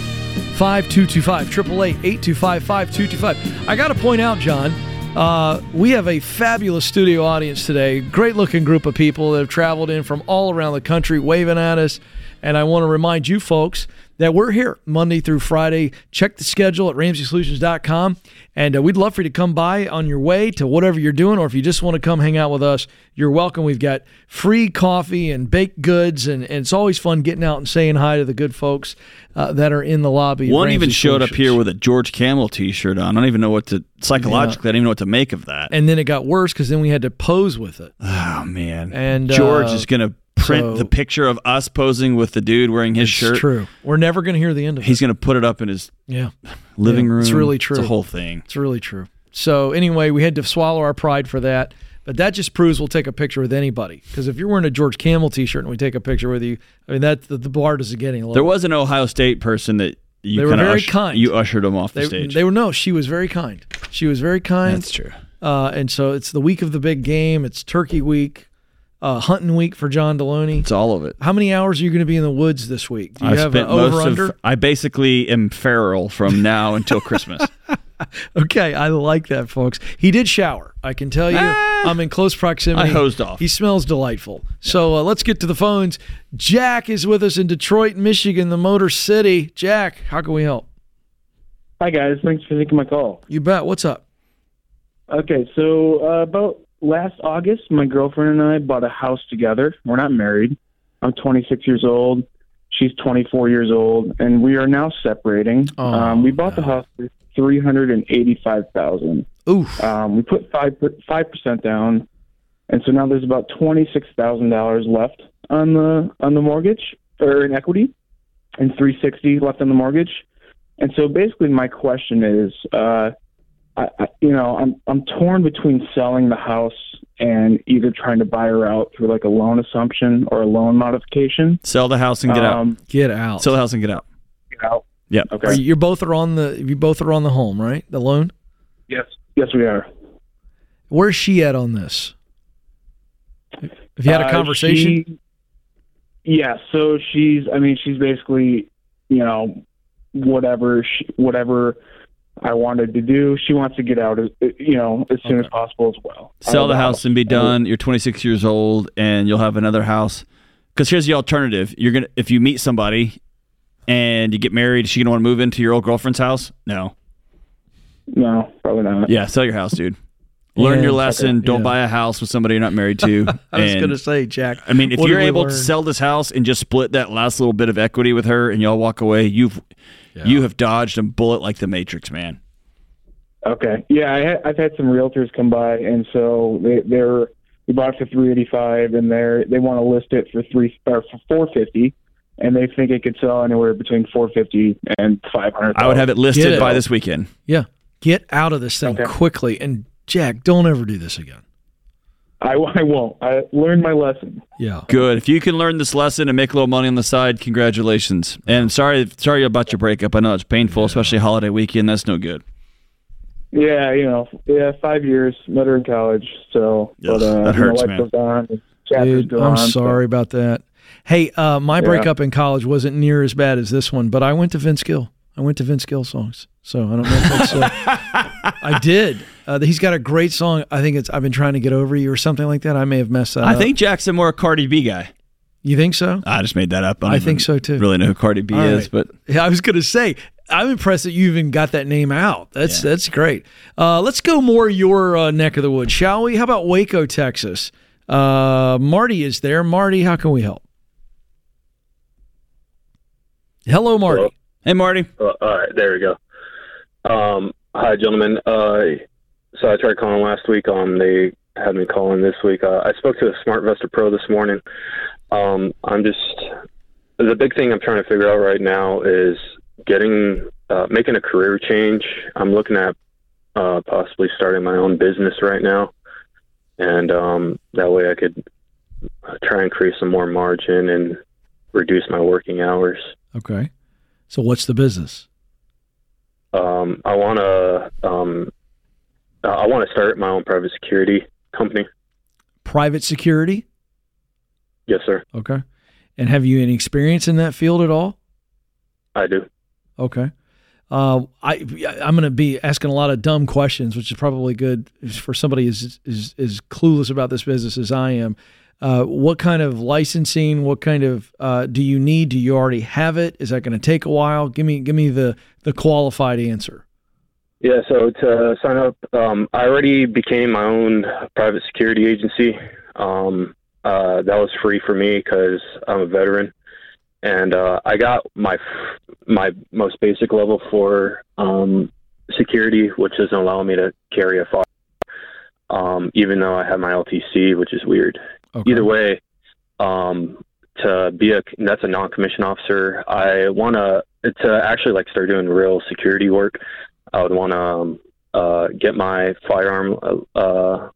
5225. 888 825 5225. I got to point out, John, uh, we have a fabulous studio audience today. Great looking group of people that have traveled in from all around the country waving at us. And I want to remind you folks that we're here Monday through Friday. Check the schedule at ramseysolutions.com. And uh, we'd love for you to come by on your way to whatever you're doing, or if you just want to come hang out with us, you're welcome. We've got free coffee and baked goods, and, and it's always fun getting out and saying hi to the good folks uh, that are in the lobby. One even showed up here with a George Kamel T-shirt on. I don't even know what to psychologically. I don't even know what to make of that. And then it got worse because then we had to pose with it. Oh man! And George uh, is gonna print so- the picture of us posing with the dude wearing his It's shirt. true. We're never going to hear the end of it. He's gonna put it up in his Yeah. living Yeah, room. It's really true. It's a whole thing. It's really true. So anyway, we had to swallow our pride for that. But that just proves we'll take a picture with anybody. Because if you're wearing a George Kamel T-shirt and we take a picture with you, I mean that the, the bar is getting get any. There was an Ohio State person that you They were very kind. You ushered him off the they, stage. they were no. She was very kind. She was very kind. That's true. uh, and so it's the week of the big game. It's Turkey Week, uh, hunting week for John Delony. It's all of it. How many hours are you going to be in the woods this week? Do you I've have an spent most over of- I basically am feral from now until Christmas. Okay, I like that, folks. He did shower. I can tell you, I'm in close proximity. I hosed off. He smells delightful. So uh, let's get to the phones. Jack is with us in Detroit, Michigan, the Motor City. Jack, how can we help? Hi guys, thanks for taking my call. You bet. What's up? Okay, so uh, about last August, my girlfriend and I bought a house together. We're not married. I'm 26 years old. She's 24 years old, and we are now separating. Oh, um, we bought the house for 385,000. Oof. Um, we put five five percent down, and so now there's about twenty six thousand dollars left on the on the mortgage or in equity, and three sixty left on the mortgage. And so basically, my question is, uh, I, I, you know, I'm I'm torn between selling the house and either trying to buy her out through like a loan assumption or a loan modification. Sell the house and get Um, out. Get out. Sell the house and get out. Get out. Yeah. Okay. Are you, you're both are on the you both are on the home, right? The loan. Yes. Yes, we are. Where's she at on this? Have you had a Uh, conversation? she- yeah, so she's. I mean, she's basically, you know, whatever, she, whatever I wanted to do. She wants to get out, as you know, as soon as possible as well. Sell Uh, the house and be done. You're 26 years old, and you'll have another house. Because here's the alternative: you're gonna if you meet somebody and you get married, is she gonna want to move into your old girlfriend's house? No. No, probably not. Yeah, sell your house, dude. Learn Yeah. your lesson. Okay, Don't yeah. buy a house with somebody you're not married to. I was And- going to say, Jack. I mean, if you're able learn? to sell this house and just split that last little bit of equity with her, and y'all walk away, you've you have dodged a bullet like the Matrix, man. Okay. Yeah, I ha- I've had some realtors come by, and so they, they're we bought it for three eighty five, and they're they want to list it for three or for four fifty, and they think it could sell anywhere between four fifty and five hundred. I would have it listed it. by this weekend. Yeah. Get out of this thing quickly. And Jack, don't ever do this again. I, I won't. I learned my lesson. Yeah. Good. If you can learn this lesson and make a little money on the side, congratulations. And sorry, sorry about your breakup. I know it's painful, especially holiday weekend. That's no good. Yeah, you know, yeah, five years, met her in college, so but uh, that you know, hurts, life man. goes on, and chapters Dude, go I'm on, so- sorry about that. Hey, uh, my Yeah. breakup in college wasn't near as bad as this one, but I went to Vince Gill. I went to Vince Gill songs. So I don't know if that's. Uh, I did. Uh, he's got a great song. I think it's I've been trying to get over you or something like that. I may have messed that I up. think Jackson more a Cardi B guy. You think so? I just made that up. don't I think so too. Really know who Cardi B All is, right. but Yeah, I was going to say, I'm impressed that you even got that name out. That's that's great. Uh, let's go more your uh, neck of the woods, shall we? How about Waco, Texas? Uh, Marty is there. Marty, how can we help? Hello, Marty. Hey, Marty. Uh, all right, there we go. Um, hi, gentlemen. Uh, so I tried calling last week. Um, they had me calling this week. Uh, I spoke to a SmartVestor Pro this morning. Um, I'm just the big thing I'm trying to figure out right now is getting uh, making a career change. I'm looking at uh, possibly starting my own business right now, and um, that way I could uh, try and create some more margin and reduce my working hours. Okay. So what's the business? Um, I want to um, I want to start my own private security company. Private security. Yes, sir. Okay. And have you any experience in that field at all? I do. Okay. Uh, I I'm going to be asking a lot of dumb questions, which is probably good for somebody as is as clueless about this business as I am. Uh, what kind of licensing? What kind of uh, do you need? Do you already have it? Is that going to take a while? Give me give me the the qualified answer. Yeah. So to sign up, um, I already became my own private security agency. Um, uh, that was free for me because I'm a veteran, and uh, I got my my most basic level for um, security, which doesn't allow me to carry a firearm. um, even though I have my LTC, which is weird. Either way, um, to be a that's a non-commissioned officer. I want to to actually like start doing real security work. I would want to um, uh, get my firearm, uh, uh,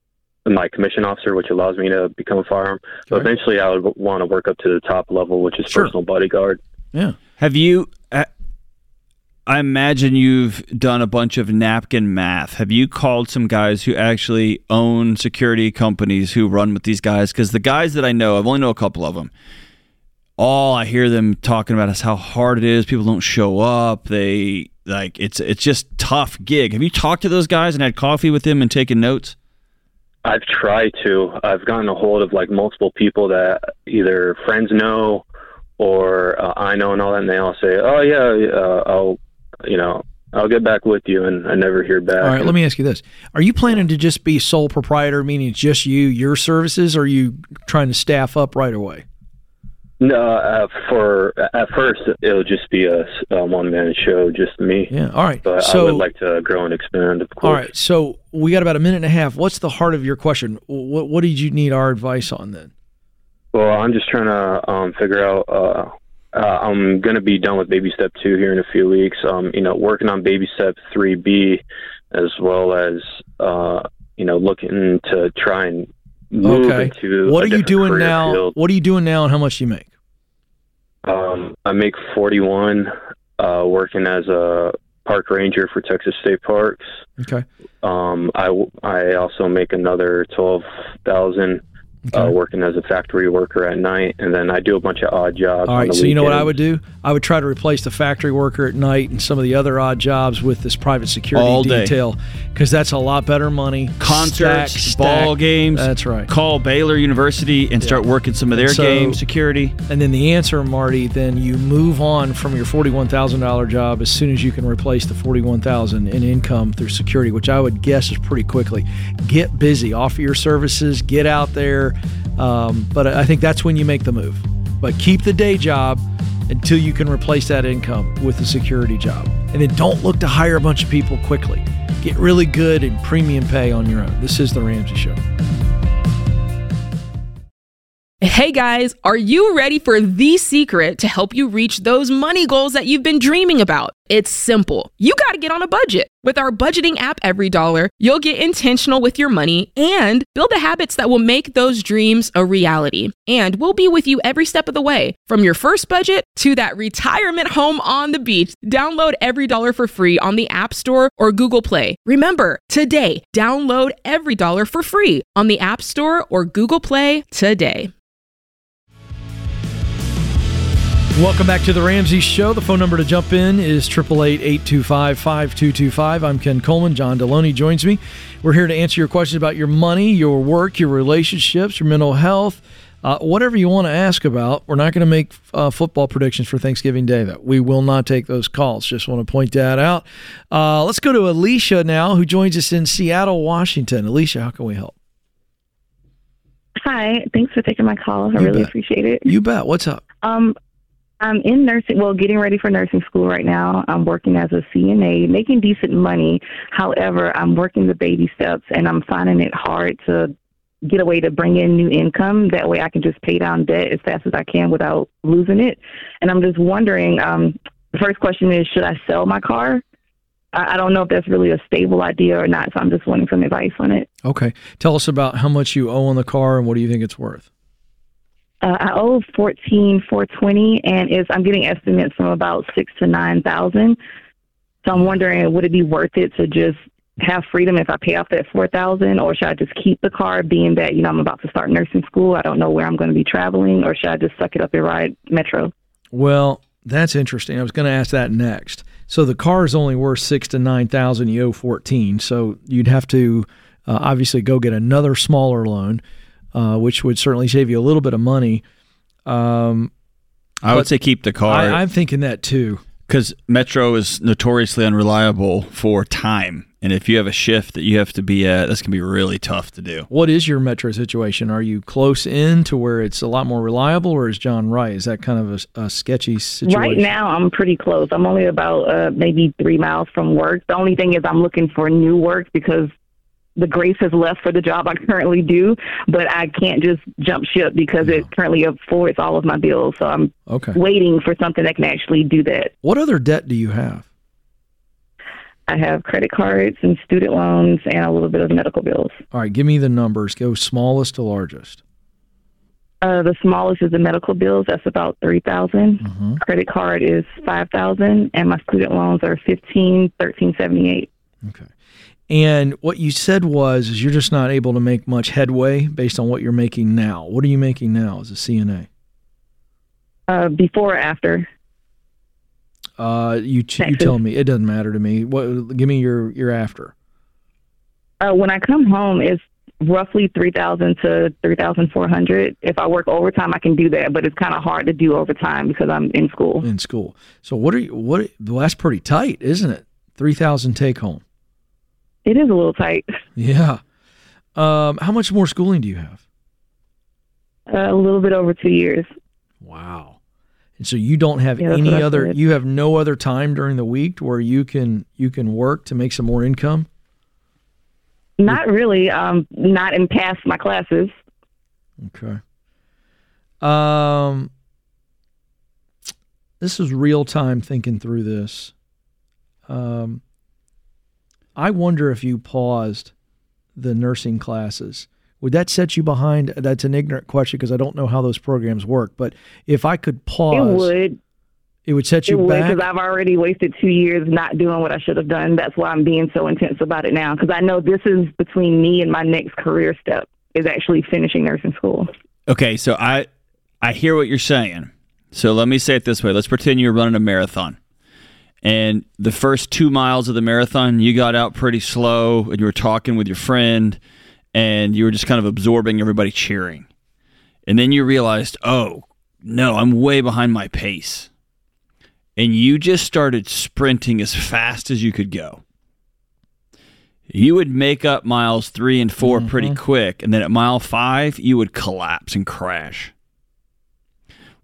my commission officer, which allows me to become a firearm. So eventually, I would want to work up to the top level, which is personal bodyguard. Yeah. Have you? I imagine you've done a bunch of napkin math. Have you called some guys who actually own security companies who run with these guys? Because the guys that I know, I've only know a couple of them. All I hear them talking about is how hard it is. People don't show up. They like it's it's just tough gig. Have you talked to those guys and had coffee with them and taken notes? I've tried to. I've gotten a hold of like multiple people that either friends know or uh, I know and all that, and they all say, "Oh yeah, uh, I'll, you know, I'll get back with you," and I never hear back. All right, let me ask you this: Are you planning to just be sole proprietor, meaning just you, your services, or are you trying to staff up right away? No, uh, for at first it'll just be a, a one man show, just me. Yeah. All right. But so, I would like to grow and expand, of course. All right. So we got about a minute and a half. What's the heart of your question? What What did you need our advice on then? Well, I'm just trying to um, figure out. Uh, uh, I'm going to be done with baby step two here in a few weeks. Um, you know, working on baby step three B, as well as uh, you know, looking to try and move okay. into. What are you doing now? field. What are you doing now, and how much do you make? Um, I make 41, uh, working as a park ranger for Texas State Parks. Okay. Um, I, I also make another 12,000 uh, working as a factory worker at night, and then I do a bunch of odd jobs. All on right. So you know what I would do? I would try to replace the factory worker at night and some of the other odd jobs with this private security All day. detail because that's a lot better money. Concerts, Stack, stack. ball games. That's right. Call Baylor University and start working some of their So- game security. And then the answer, Marty, then you move on from your forty-one thousand dollar job as soon as you can replace the forty-one thousand in income through security, which I would guess is pretty quickly. Get busy, offer your services, get out there. Um, but I think that's when you make the move. But keep the day job until you can replace that income with a security job, and then don't look to hire a bunch of people quickly. Get really good and premium pay on your own. This is the Ramsey Show. Hey guys, are you ready for the secret to help you reach those money goals that you've been dreaming about? It's simple. You got to get on a budget. With our budgeting app, EveryDollar, you'll get intentional with your money and build the habits that will make those dreams a reality. And we'll be with you every step of the way, from your first budget to that retirement home on the beach. Download EveryDollar for free on the App Store or Google Play. Remember, today, download EveryDollar for free on the App Store or Google Play today. Welcome back to the Ramsey Show. The phone number to jump in is 888-825-5225. I'm Ken Coleman. John Delony joins me. We're here to answer your questions about your money, your work, your relationships, your mental health, uh, whatever you want to ask about. We're not going to make uh, football predictions for Thanksgiving Day, though. We will not take those calls. Just want to point that out. Uh, let's go to Alicia now, who joins us in Seattle, Washington. Alicia, how can we help? Hi, thanks for taking my call. I You really bet. appreciate it. You bet. What's up? Um, I'm in nursing, well, getting ready for nursing school right now. I'm working as a CNA, making decent money. However, I'm working the baby steps and I'm finding it hard to get a way to bring in new income. That way I can just pay down debt as fast as I can without losing it. And I'm just wondering, um, the first question is, should I sell my car? I, I don't know if that's really a stable idea or not, so I'm just wanting some advice on it. Okay. Tell us about how much you owe on the car and what do you think it's worth? Uh, I owe fourteen four twenty, and is I'm getting estimates from about six to nine thousand. So I'm wondering, would it be worth it to just have freedom if I pay off that four thousand, or should I just keep the car, being that you know I'm about to start nursing school? I don't know where I'm going to be traveling, or should I just suck it up and ride metro? Well, that's interesting. I was going to ask that next. So the car is only worth six to nine thousand. You owe fourteen, so you'd have to uh, obviously go get another smaller loan, uh, which would certainly save you a little bit of money. Um, I would say keep the car. I, I'm thinking that too. because Metro is notoriously unreliable for time, and if you have a shift that you have to be at, that's gonna be really tough to do. What is your metro situation? Are you close in to where it's a lot more reliable, or is John right? Is that kind of a, a sketchy situation? Right now, I'm pretty close. I'm only about uh, maybe three miles from work. The only thing is, I'm looking for new work because the grace has left for the job I currently do, but I can't just jump ship because it currently affords all of my bills. So I'm Okay. waiting for something that can actually do that. What other debt do you have? I have credit cards and student loans and a little bit of medical bills. All right, give me the numbers. Go smallest to largest. Uh, the smallest is the medical bills. That's about three Mm-hmm. Credit card is five thousand, and my student loans are fifteen thirteen seventy eight. And what you said was is you're just not able to make much headway based on what you're making now. What are you making now as a CNA? Uh, before or after? Uh, you you tell me. It doesn't matter to me. What? Give me your your after. Uh, when I come home, it's roughly three thousand to three thousand four hundred. If I work overtime, I can do that, but it's kind of hard to do overtime because I'm in school. In school. So what are you? What? Well, that's pretty tight, isn't it? Three thousand take home. It is a little tight. Yeah. Um, how much more schooling do you have? Uh, a little bit over two years. Wow. And so you don't have Yeah, any other. You have no other time during the week where you can you can work to make some more income. Not really. Um, not in past my classes. Okay. Um, this is real time thinking through this. Um, I wonder if you paused the nursing classes. Would that set you behind? That's an ignorant question because I don't know how those programs work. But if I could pause, It would. It would set you it would back. because I've already wasted two years not doing what I should have done. That's why I'm being so intense about it now because I know this is between me and my next career step is actually finishing nursing school. Okay, so I I hear what you're saying. So let me say it this way. Let's pretend you're running a marathon. And the first 2 miles of the marathon, you got out pretty slow and you were talking with your friend and you were just kind of absorbing everybody cheering. And then you realized, "Oh, no, I'm way behind my pace." And you just started sprinting as fast as you could go. You would make up miles 3 and 4 pretty mm-hmm. quick and then at mile 5 you would collapse and crash.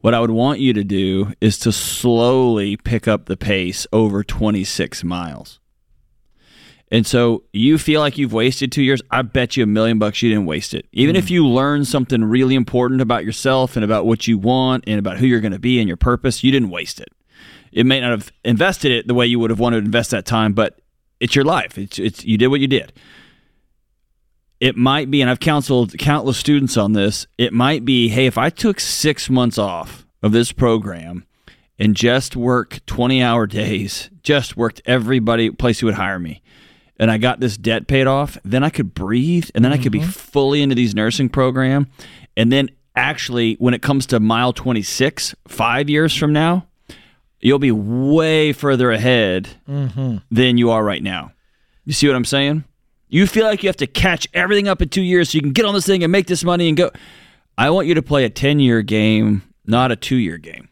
What I would want you to do is to slowly pick up the pace over 26 miles. And so you feel like you've wasted two years. I bet you a million bucks you didn't waste it. Even if hmm. you learn something really important about yourself and about what you want and about who you're going to be and your purpose, you didn't waste it. It may not have invested it the way you would have wanted to invest that time, but it's your life. It's, it's you did what you did it might be, and I've counseled countless students on this, it might be, hey, if I took six months off of this program and just worked 20 hour days, just worked everybody place who would hire me, and I got this debt paid off, then I could breathe and then I could be fully into these nursing program. And then actually, when it comes to mile 26, five years from now, you'll be way further ahead Mm-hmm. than you are right now. You see what I'm saying? You feel like you have to catch everything up in two years so you can get on this thing and make this money and go. I want you to play a 10 year game, not a two year game.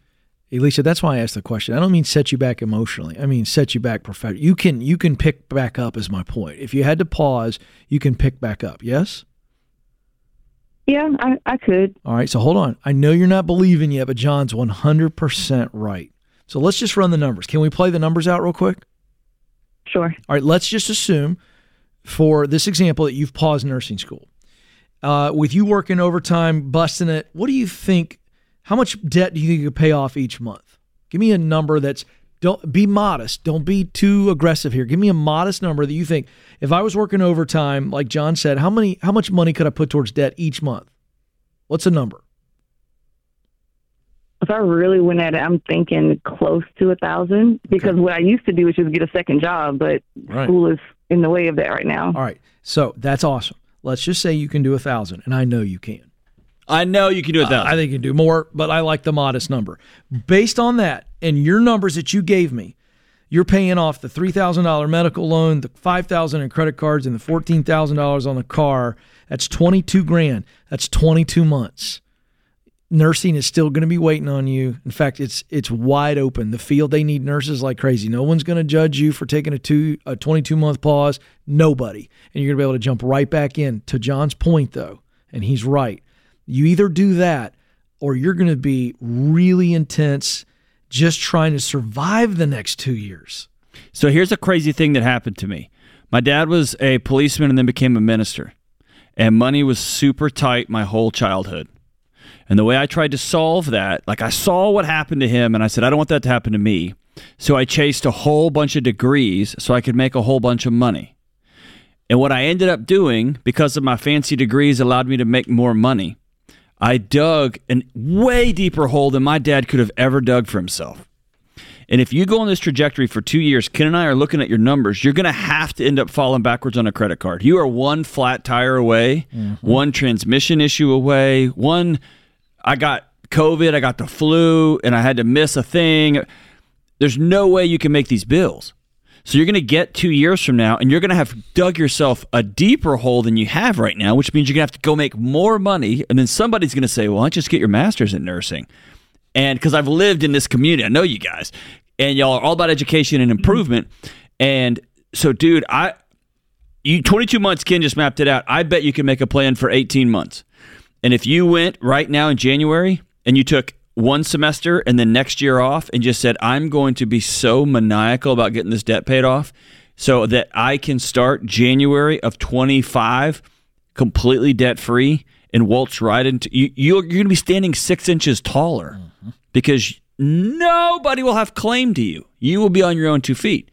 Elisa, that's why I asked the question. I don't mean set you back emotionally. I mean set you back professionally. You can you can pick back up is my point. If you had to pause, you can pick back up. Yes? Yeah, I, I could. All right, so hold on. I know you're not believing yet, but John's 100% right. So let's just run the numbers. Can we play the numbers out real quick? Sure. All right, let's just assume for this example that you've paused nursing school. Uh, with you working overtime, busting it, what do you think? How much debt do you think you could pay off each month? Give me a number that's don't be modest. Don't be too aggressive here. Give me a modest number that you think if I was working overtime, like John said, how many how much money could I put towards debt each month? What's a number? If I really went at it, I'm thinking close to a thousand because what I used to do was just get a second job, but Right. school is in the way of that right now. All right. So that's awesome. Let's just say you can do a thousand, and I know you can. I know you can do a thousand. I think you can do more, but I like the modest number. Based on that and your numbers that you gave me, you're paying off the three thousand dollar medical loan, the five thousand in credit cards, and the fourteen thousand dollars on the car. That's twenty two grand. That's twenty two months. Nursing is still going to be waiting on you. In fact, it's it's wide open. The field they need nurses like crazy. No one's going to judge you for taking a two a twenty two month pause. Nobody, and you're going to be able to jump right back in. To John's point, though, and he's right. You either do that or you're going to be really intense just trying to survive the next two years. So here's a crazy thing that happened to me. My dad was a policeman and then became a minister, and money was super tight my whole childhood. And the way I tried to solve that, like I saw what happened to him and I said, I don't want that to happen to me. So I chased a whole bunch of degrees so I could make a whole bunch of money. And what I ended up doing, because of my fancy degrees allowed me to make more money, I dug a way deeper hole than my dad could have ever dug for himself. And if you go on this trajectory for two years, Ken and I are looking at your numbers, you're going to have to end up falling backwards on a credit card. You are one flat tire away, mm-hmm. one transmission issue away, one, I got COVID, I got the flu, and I had to miss a thing. There's no way you can make these bills. So you're going to get two years from now, and you're going to have dug yourself a deeper hole than you have right now, which means you're going to have to go make more money. And then somebody's going to say, "Well, why don't you just get your master's in nursing?" And because I've lived in this community, I know you guys, and y'all are all about education and mm-hmm. improvement. And so, dude, I you 22 months, Ken just mapped it out. I bet you can make a plan for 18 months. And if you went right now in January and you took one semester and then next year off and just said, I'm going to be so maniacal about getting this debt paid off so that I can start January of 25 completely debt free and waltz right into you, you're, you're going to be standing six inches taller mm-hmm. because nobody will have claim to you. You will be on your own two feet.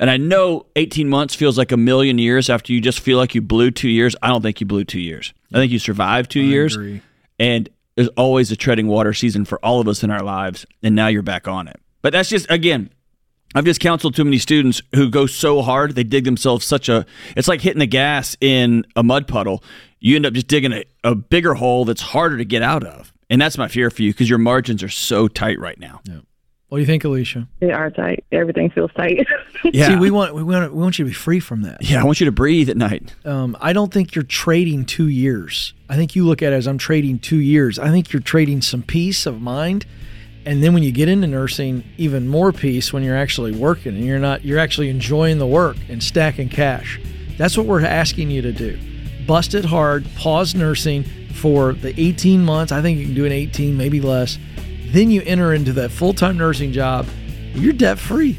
And I know 18 months feels like a million years after you just feel like you blew two years. I don't think you blew two years. I think you survived two years. agree. And there's always a treading water season for all of us in our lives. And now you're back on it. But that's just, again, I've just counseled too many students who go so hard, they dig themselves such a, it's like hitting the gas in a mud puddle. You end up just digging a, a bigger hole that's harder to get out of. And that's my fear for you because your margins are so tight right now. What do you think, Alicia? They are tight. Everything feels tight. Yeah. See, we want we want we want you to be free from that. Yeah, I want you to breathe at night. Um, I don't think you're trading two years. I think you look at it as I'm trading two years. I think you're trading some peace of mind, and then when you get into nursing, even more peace when you're actually working and you're not you're actually enjoying the work and stacking cash. That's what we're asking you to do. Bust it hard. Pause nursing for the 18 months. I think you can do an 18, maybe less. Then you enter into that full time nursing job. You're debt free.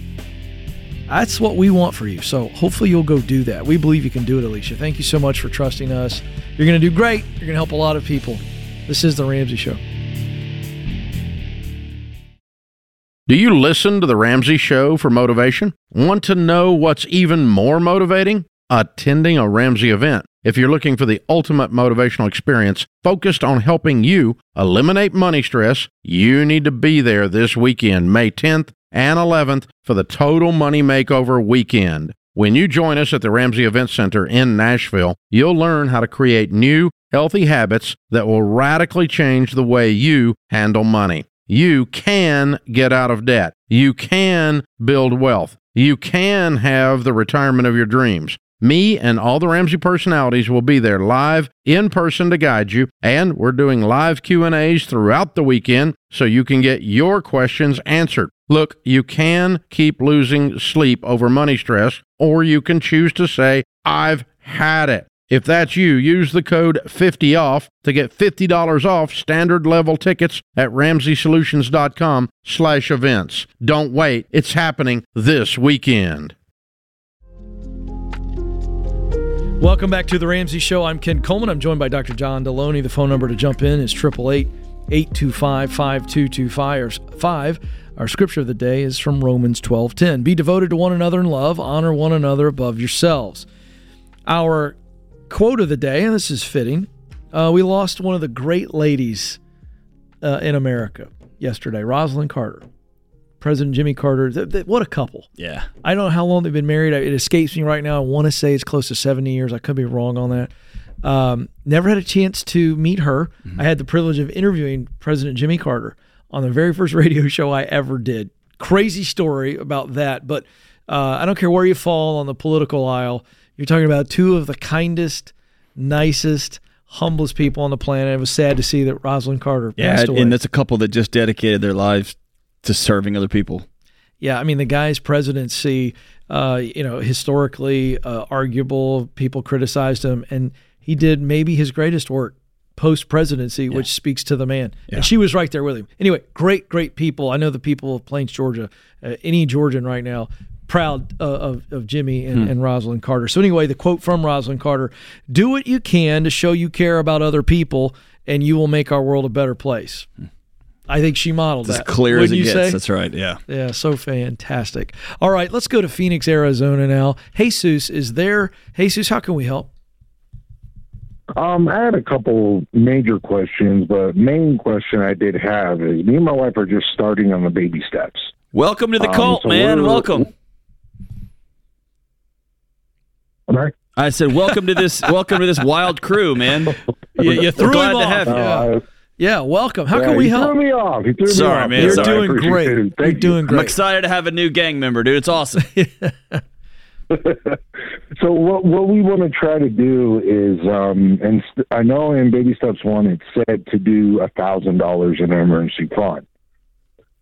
That's what we want for you. So hopefully you'll go do that. We believe you can do it, Alicia. Thank you so much for trusting us. You're going to do great. You're going to help a lot of people. This is The Ramsey Show. Do you listen to The Ramsey Show for motivation? Want to know what's even more motivating? Attending a Ramsey event. If you're looking for the ultimate motivational experience focused on helping you eliminate money stress, you need to be there this weekend, May 10th and 11th, for the Total Money Makeover Weekend. When you join us at the Ramsey Event Center in Nashville, you'll learn how to create new, healthy habits that will radically change the way you handle money. You can get out of debt. You can build wealth. You can have the retirement of your dreams. Me and all the Ramsey personalities will be there live in person to guide you, and we're doing live Q&As throughout the weekend so you can get your questions answered. Look, you can keep losing sleep over money stress, or you can choose to say, I've had it. If that's you, use the code 50OFF to get $50 off standard level tickets at RamseySolutions.com slash events. Don't wait. It's happening this weekend. Welcome back to The Ramsey Show. I'm Ken Coleman. I'm joined by Dr. John Delony. The phone number to jump in is 888 825 5225. Our scripture of the day is from Romans 12:10. Be devoted to one another in love, honor one another above yourselves. Our quote of the day, and this is fitting, uh, we lost one of the great ladies uh, in America yesterday, Rosalynn Carter. President Jimmy Carter. Th- th- what a couple. Yeah. I don't know how long they've been married. It escapes me right now. I want to say it's close to 70 years. I could be wrong on that. Um, never had a chance to meet her. I had the privilege of interviewing President Jimmy Carter on the very first radio show I ever did. Crazy story about that. But uh, I don't care where you fall on the political aisle. You're talking about two of the kindest, nicest, humblest people on the planet. It was sad to see that Rosalynn Carter Yeah, passed away. and that's a couple that just dedicated their lives to serving other people. Yeah, I mean the guy's presidency, uh, you know, historically uh, arguable. People criticized him, and he did maybe his greatest work post presidency, which speaks to the man. And she was right there with him. Anyway, great, great people. I know the people of Plains, Georgia, uh, any Georgian right now. Proud uh, of, of Jimmy and, Hmm. and Rosalynn Carter. So, anyway, the quote from Rosalynn Carter Do what you can to show you care about other people, and you will make our world a better place. I think she modeled It's as that. clear as Wouldn't it you gets. say? That's right. Yeah. Yeah, so fantastic. All right, let's go to Phoenix, Arizona now. Jesus is there. Jesus, how can we help? Um, I had a couple major questions, but main question I did have is me and my wife are just starting on the baby steps. Welcome to the Um, cult, so man. Welcome. Sorry? I said, welcome to this. welcome to this wild crew, man. You, you We're threw glad him to off. have you. yeah. Yeah, welcome. How Yeah, can we he help? threw me off. He threw me Sorry, off. man. You're Sorry. doing appreciate great. it. You're Thank you. doing great. I'm excited to have a new gang member, dude. It's awesome. So what what we want to try to do is, um, and st- I know in baby steps one it said to do a thousand dollars in an emergency fund.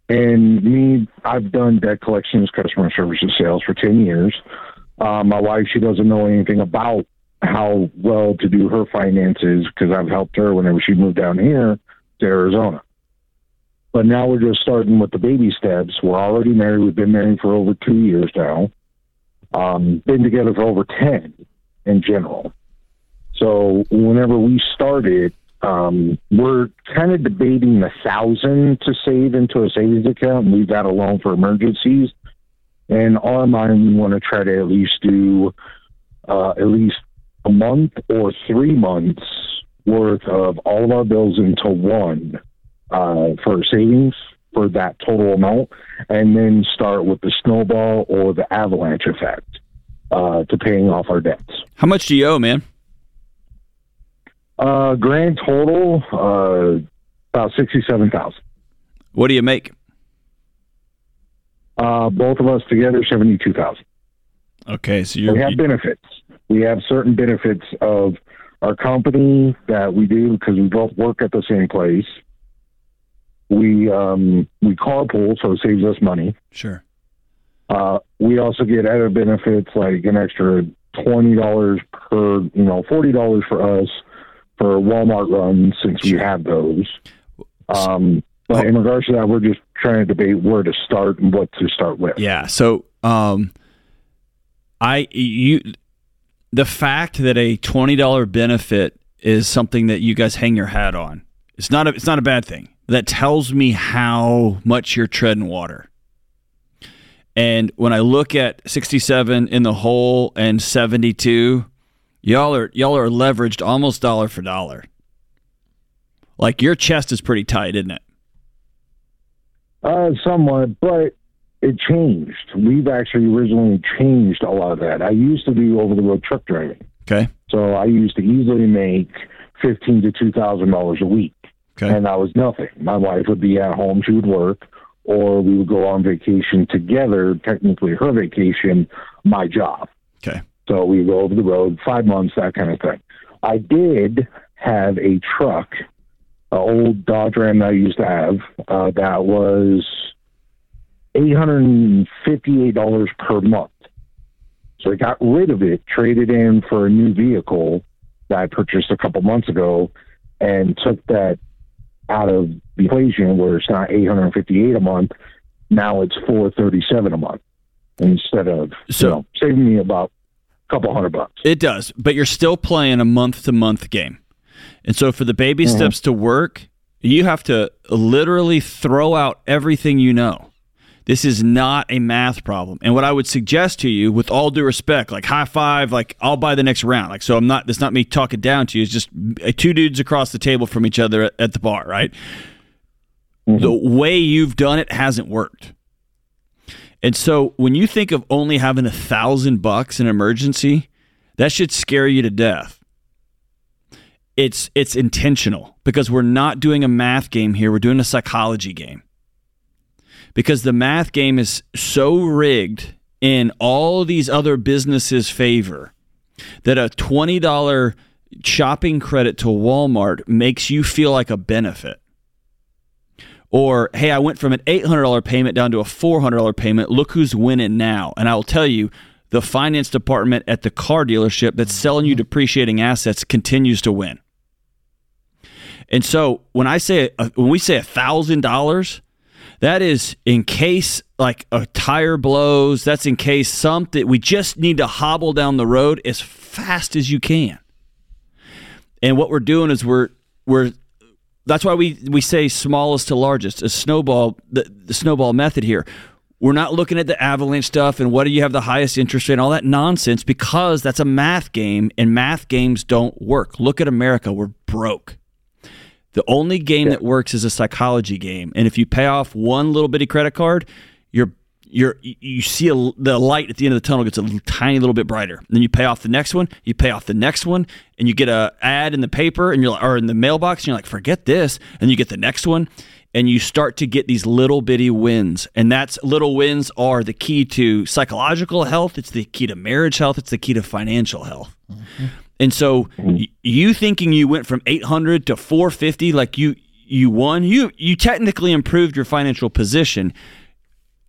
And me, I've done debt collections, customer services, sales for ten years. Uh, my wife, she doesn't know anything about how well to do her finances because I've helped her whenever she moved down here to Arizona. But now we're just starting with the baby steps. We're already married. We've been married for over two years now um, been together for over 10 in general. So whenever we started, um, we're kind of debating the thousand to save into a savings account leave that alone for emergencies. In our mind, we want to try to at least do uh, at least a month or three months worth of all of our bills into one uh, for savings for that total amount, and then start with the snowball or the avalanche effect uh, to paying off our debts. How much do you owe, man? Uh, grand total uh, about sixty-seven thousand. What do you make? Uh, both of us together, seventy-two thousand. Okay, so you're we have benefits. We have certain benefits of our company that we do because we both work at the same place. We um, we carpool, so it saves us money. Sure. Uh, we also get other benefits like an extra twenty dollars per, you know, forty dollars for us for Walmart runs since we have those. Um, but in regards to that, we're just trying to debate where to start and what to start with. Yeah. So, um, I you the fact that a twenty dollar benefit is something that you guys hang your hat on. It's not a it's not a bad thing. That tells me how much you're treading water. And when I look at 67 in the hole and 72, y'all are y'all are leveraged almost dollar for dollar. Like your chest is pretty tight, isn't it? Uh, somewhat, but it changed. We've actually originally changed a lot of that. I used to do over the road truck driving, Okay. so I used to easily make fifteen to two thousand dollars a week, okay. and that was nothing. My wife would be at home; she would work, or we would go on vacation together. Technically, her vacation, my job. Okay. So we go over the road, five months, that kind of thing. I did have a truck, an old Dodge Ram that I used to have, uh, that was eight hundred and fifty-eight dollars per month. So I got rid of it, traded in for a new vehicle that I purchased a couple months ago, and took that out of the equation where it's not eight hundred and fifty-eight a month. Now it's four thirty-seven a month instead of So- you know, saving me about a couple hundred bucks. It does, but you're still playing a month to month game. And so for the baby Mhm. steps to work, you have to literally throw out everything you know. This is not a math problem. And what I would suggest to you, with all due respect, like high five, like I'll buy the next round. Like, so I'm not, that's not me talking down to you. It's just uh, two dudes across the table from each other at, at the bar, right? The way you've done it hasn't worked. And so when you think of only having a thousand bucks in emergency, that should scare you to death. It's it's intentional because we're not doing a math game here. We're doing a psychology game. Because the math game is so rigged in all these other businesses' favor that a $20 shopping credit to Walmart makes you feel like a benefit. Or, hey, I went from an $800 payment down to a $400 payment. Look who's winning now. And I will tell you, the finance department at the car dealership that's selling you depreciating assets continues to win. And so when I say uh, when we say a thousand dollars, that is in case like a tire blows. That's in case something we just need to hobble down the road as fast as you can. And what we're doing is we're we're that's why we we say smallest to largest, a snowball the, the snowball method here. We're not looking at the avalanche stuff and what do you have the highest interest rate and all that nonsense because that's a math game and math games don't work. Look at America. We're broke. The only game that works is a psychology game. And if you pay off one little bitty credit card, you're you're you see a, the light at the end of the tunnel gets a tiny little bit brighter. Then you pay off the next one, you pay off the next one, and you get a ad in the paper and you're like, or in the mailbox, and you're like, forget this, and you get the next one, and you start to get these little bitty wins, and that's little wins are the key to psychological health. It's the key to marriage health. It's the key to financial health. Mm-hmm. And so y- you thinking you went from 800 to 450 like you you won, you you technically improved your financial position.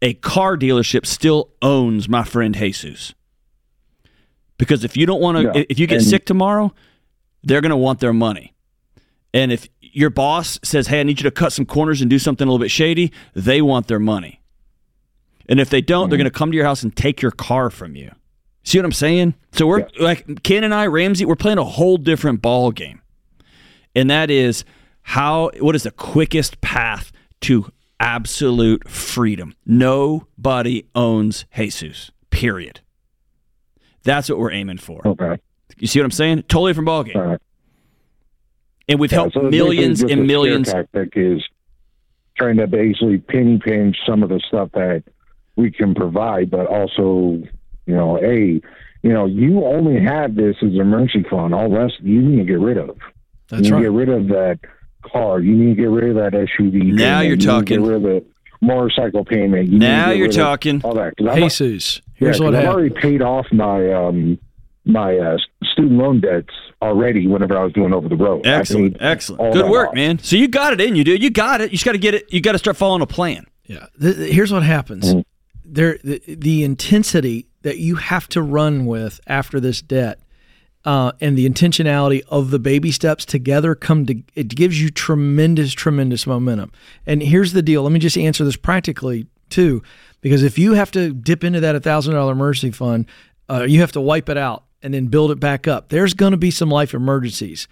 A car dealership still owns my friend Jesus. Because if you don't want to Yeah, if you get and- sick tomorrow, they're going to want their money. And if your boss says, "Hey, I need you to cut some corners and do something a little bit shady," they want their money. And if they don't, they're Mm-hmm. going to come to your house and take your car from you. See what I'm saying? So we're like Ken and I, Ramsey, we're playing a whole different ball game. And that is how what is the quickest path to absolute freedom? Nobody owns Jesus. Period. That's what we're aiming for. Okay. You see what I'm saying? Totally different ball game. And we've Yeah, helped so millions and millions. Tactic is trying to basically penny pinch some of the stuff that we can provide, but also, you know, hey, you know, you only have this as an emergency fund. All the rest you need to get rid of. That's right. you need right. to get rid of that car. You need to get rid of that SUV. Now payment. you're You need to talking. Get rid of the motorcycle payment. You need to Now you're talking. All that. 'Cause I'm- Jesus, yeah, here's 'cause what I've happened. already paid off my um my uh, student loan debts already. Whenever I was doing over the road, Excellent, excellent. Good work, off. man. So you got it in you, dude. You got it. You just got to get it. You got to start following a plan. Yeah. Th- th- here's what happens. Mm-hmm. There, the, the intensity that you have to run with after this debt, uh, and the intentionality of the baby steps together come to. It gives you tremendous, tremendous momentum. And here's the deal. Let me just answer this practically too, because if you have to dip into that thousand dollar mercy fund, uh, you have to wipe it out and then build it back up. There's going to be some life emergencies,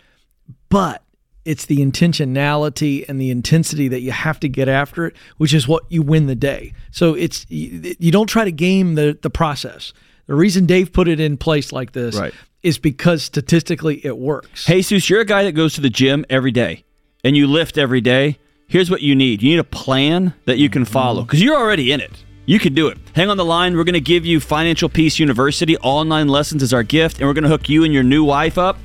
but it's the intentionality and the intensity that you have to get after it, which is what you win the day. So it's you, you don't try to game the the process. The reason Dave put it in place like this Right. is because statistically it works. Jesus, you're a guy that goes to the gym every day and you lift every day. Here's what you need you need a plan that you can follow mm-hmm. because you're already in it. You can do it. Hang on the line. We're going to give you Financial Peace University. online lessons as our gift, and we're going to hook you and your new wife up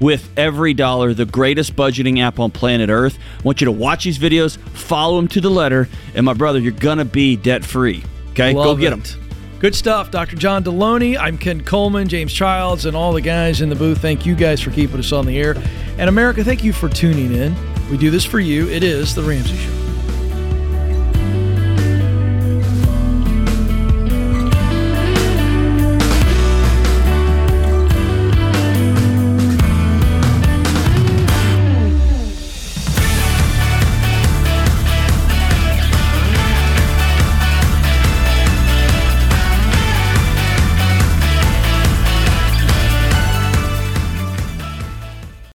with EveryDollar, the greatest budgeting app on planet Earth. I want you to watch these videos, follow them to the letter, and my brother, you're going to be debt free. Okay? Go get it. them. Good stuff, Dr. John Delony. I'm Ken Coleman, James Childs, and all the guys in the booth. Thank you guys for keeping us on the air. And America, thank you for tuning in. We do this for you. It is The Ramsey Show.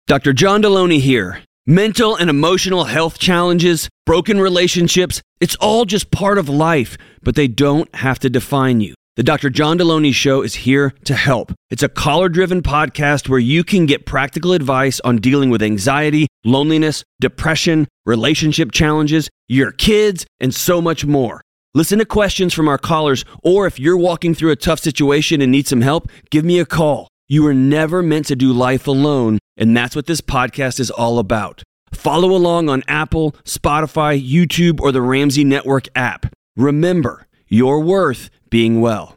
Dr. John Delony here. Mental and emotional health challenges, broken relationships, it's all just part of life, but they don't have to define you. The Dr. John Delony Show is here to help. It's a caller driven podcast where you can get practical advice on dealing with anxiety, loneliness, depression, relationship challenges, your kids, and so much more. Listen to questions from our callers, or if you're walking through a tough situation and need some help, give me a call. You were never meant to do life alone, and that's what this podcast is all about. Follow along on Apple, Spotify, YouTube, or the Ramsey Network app. Remember, you're worth being well.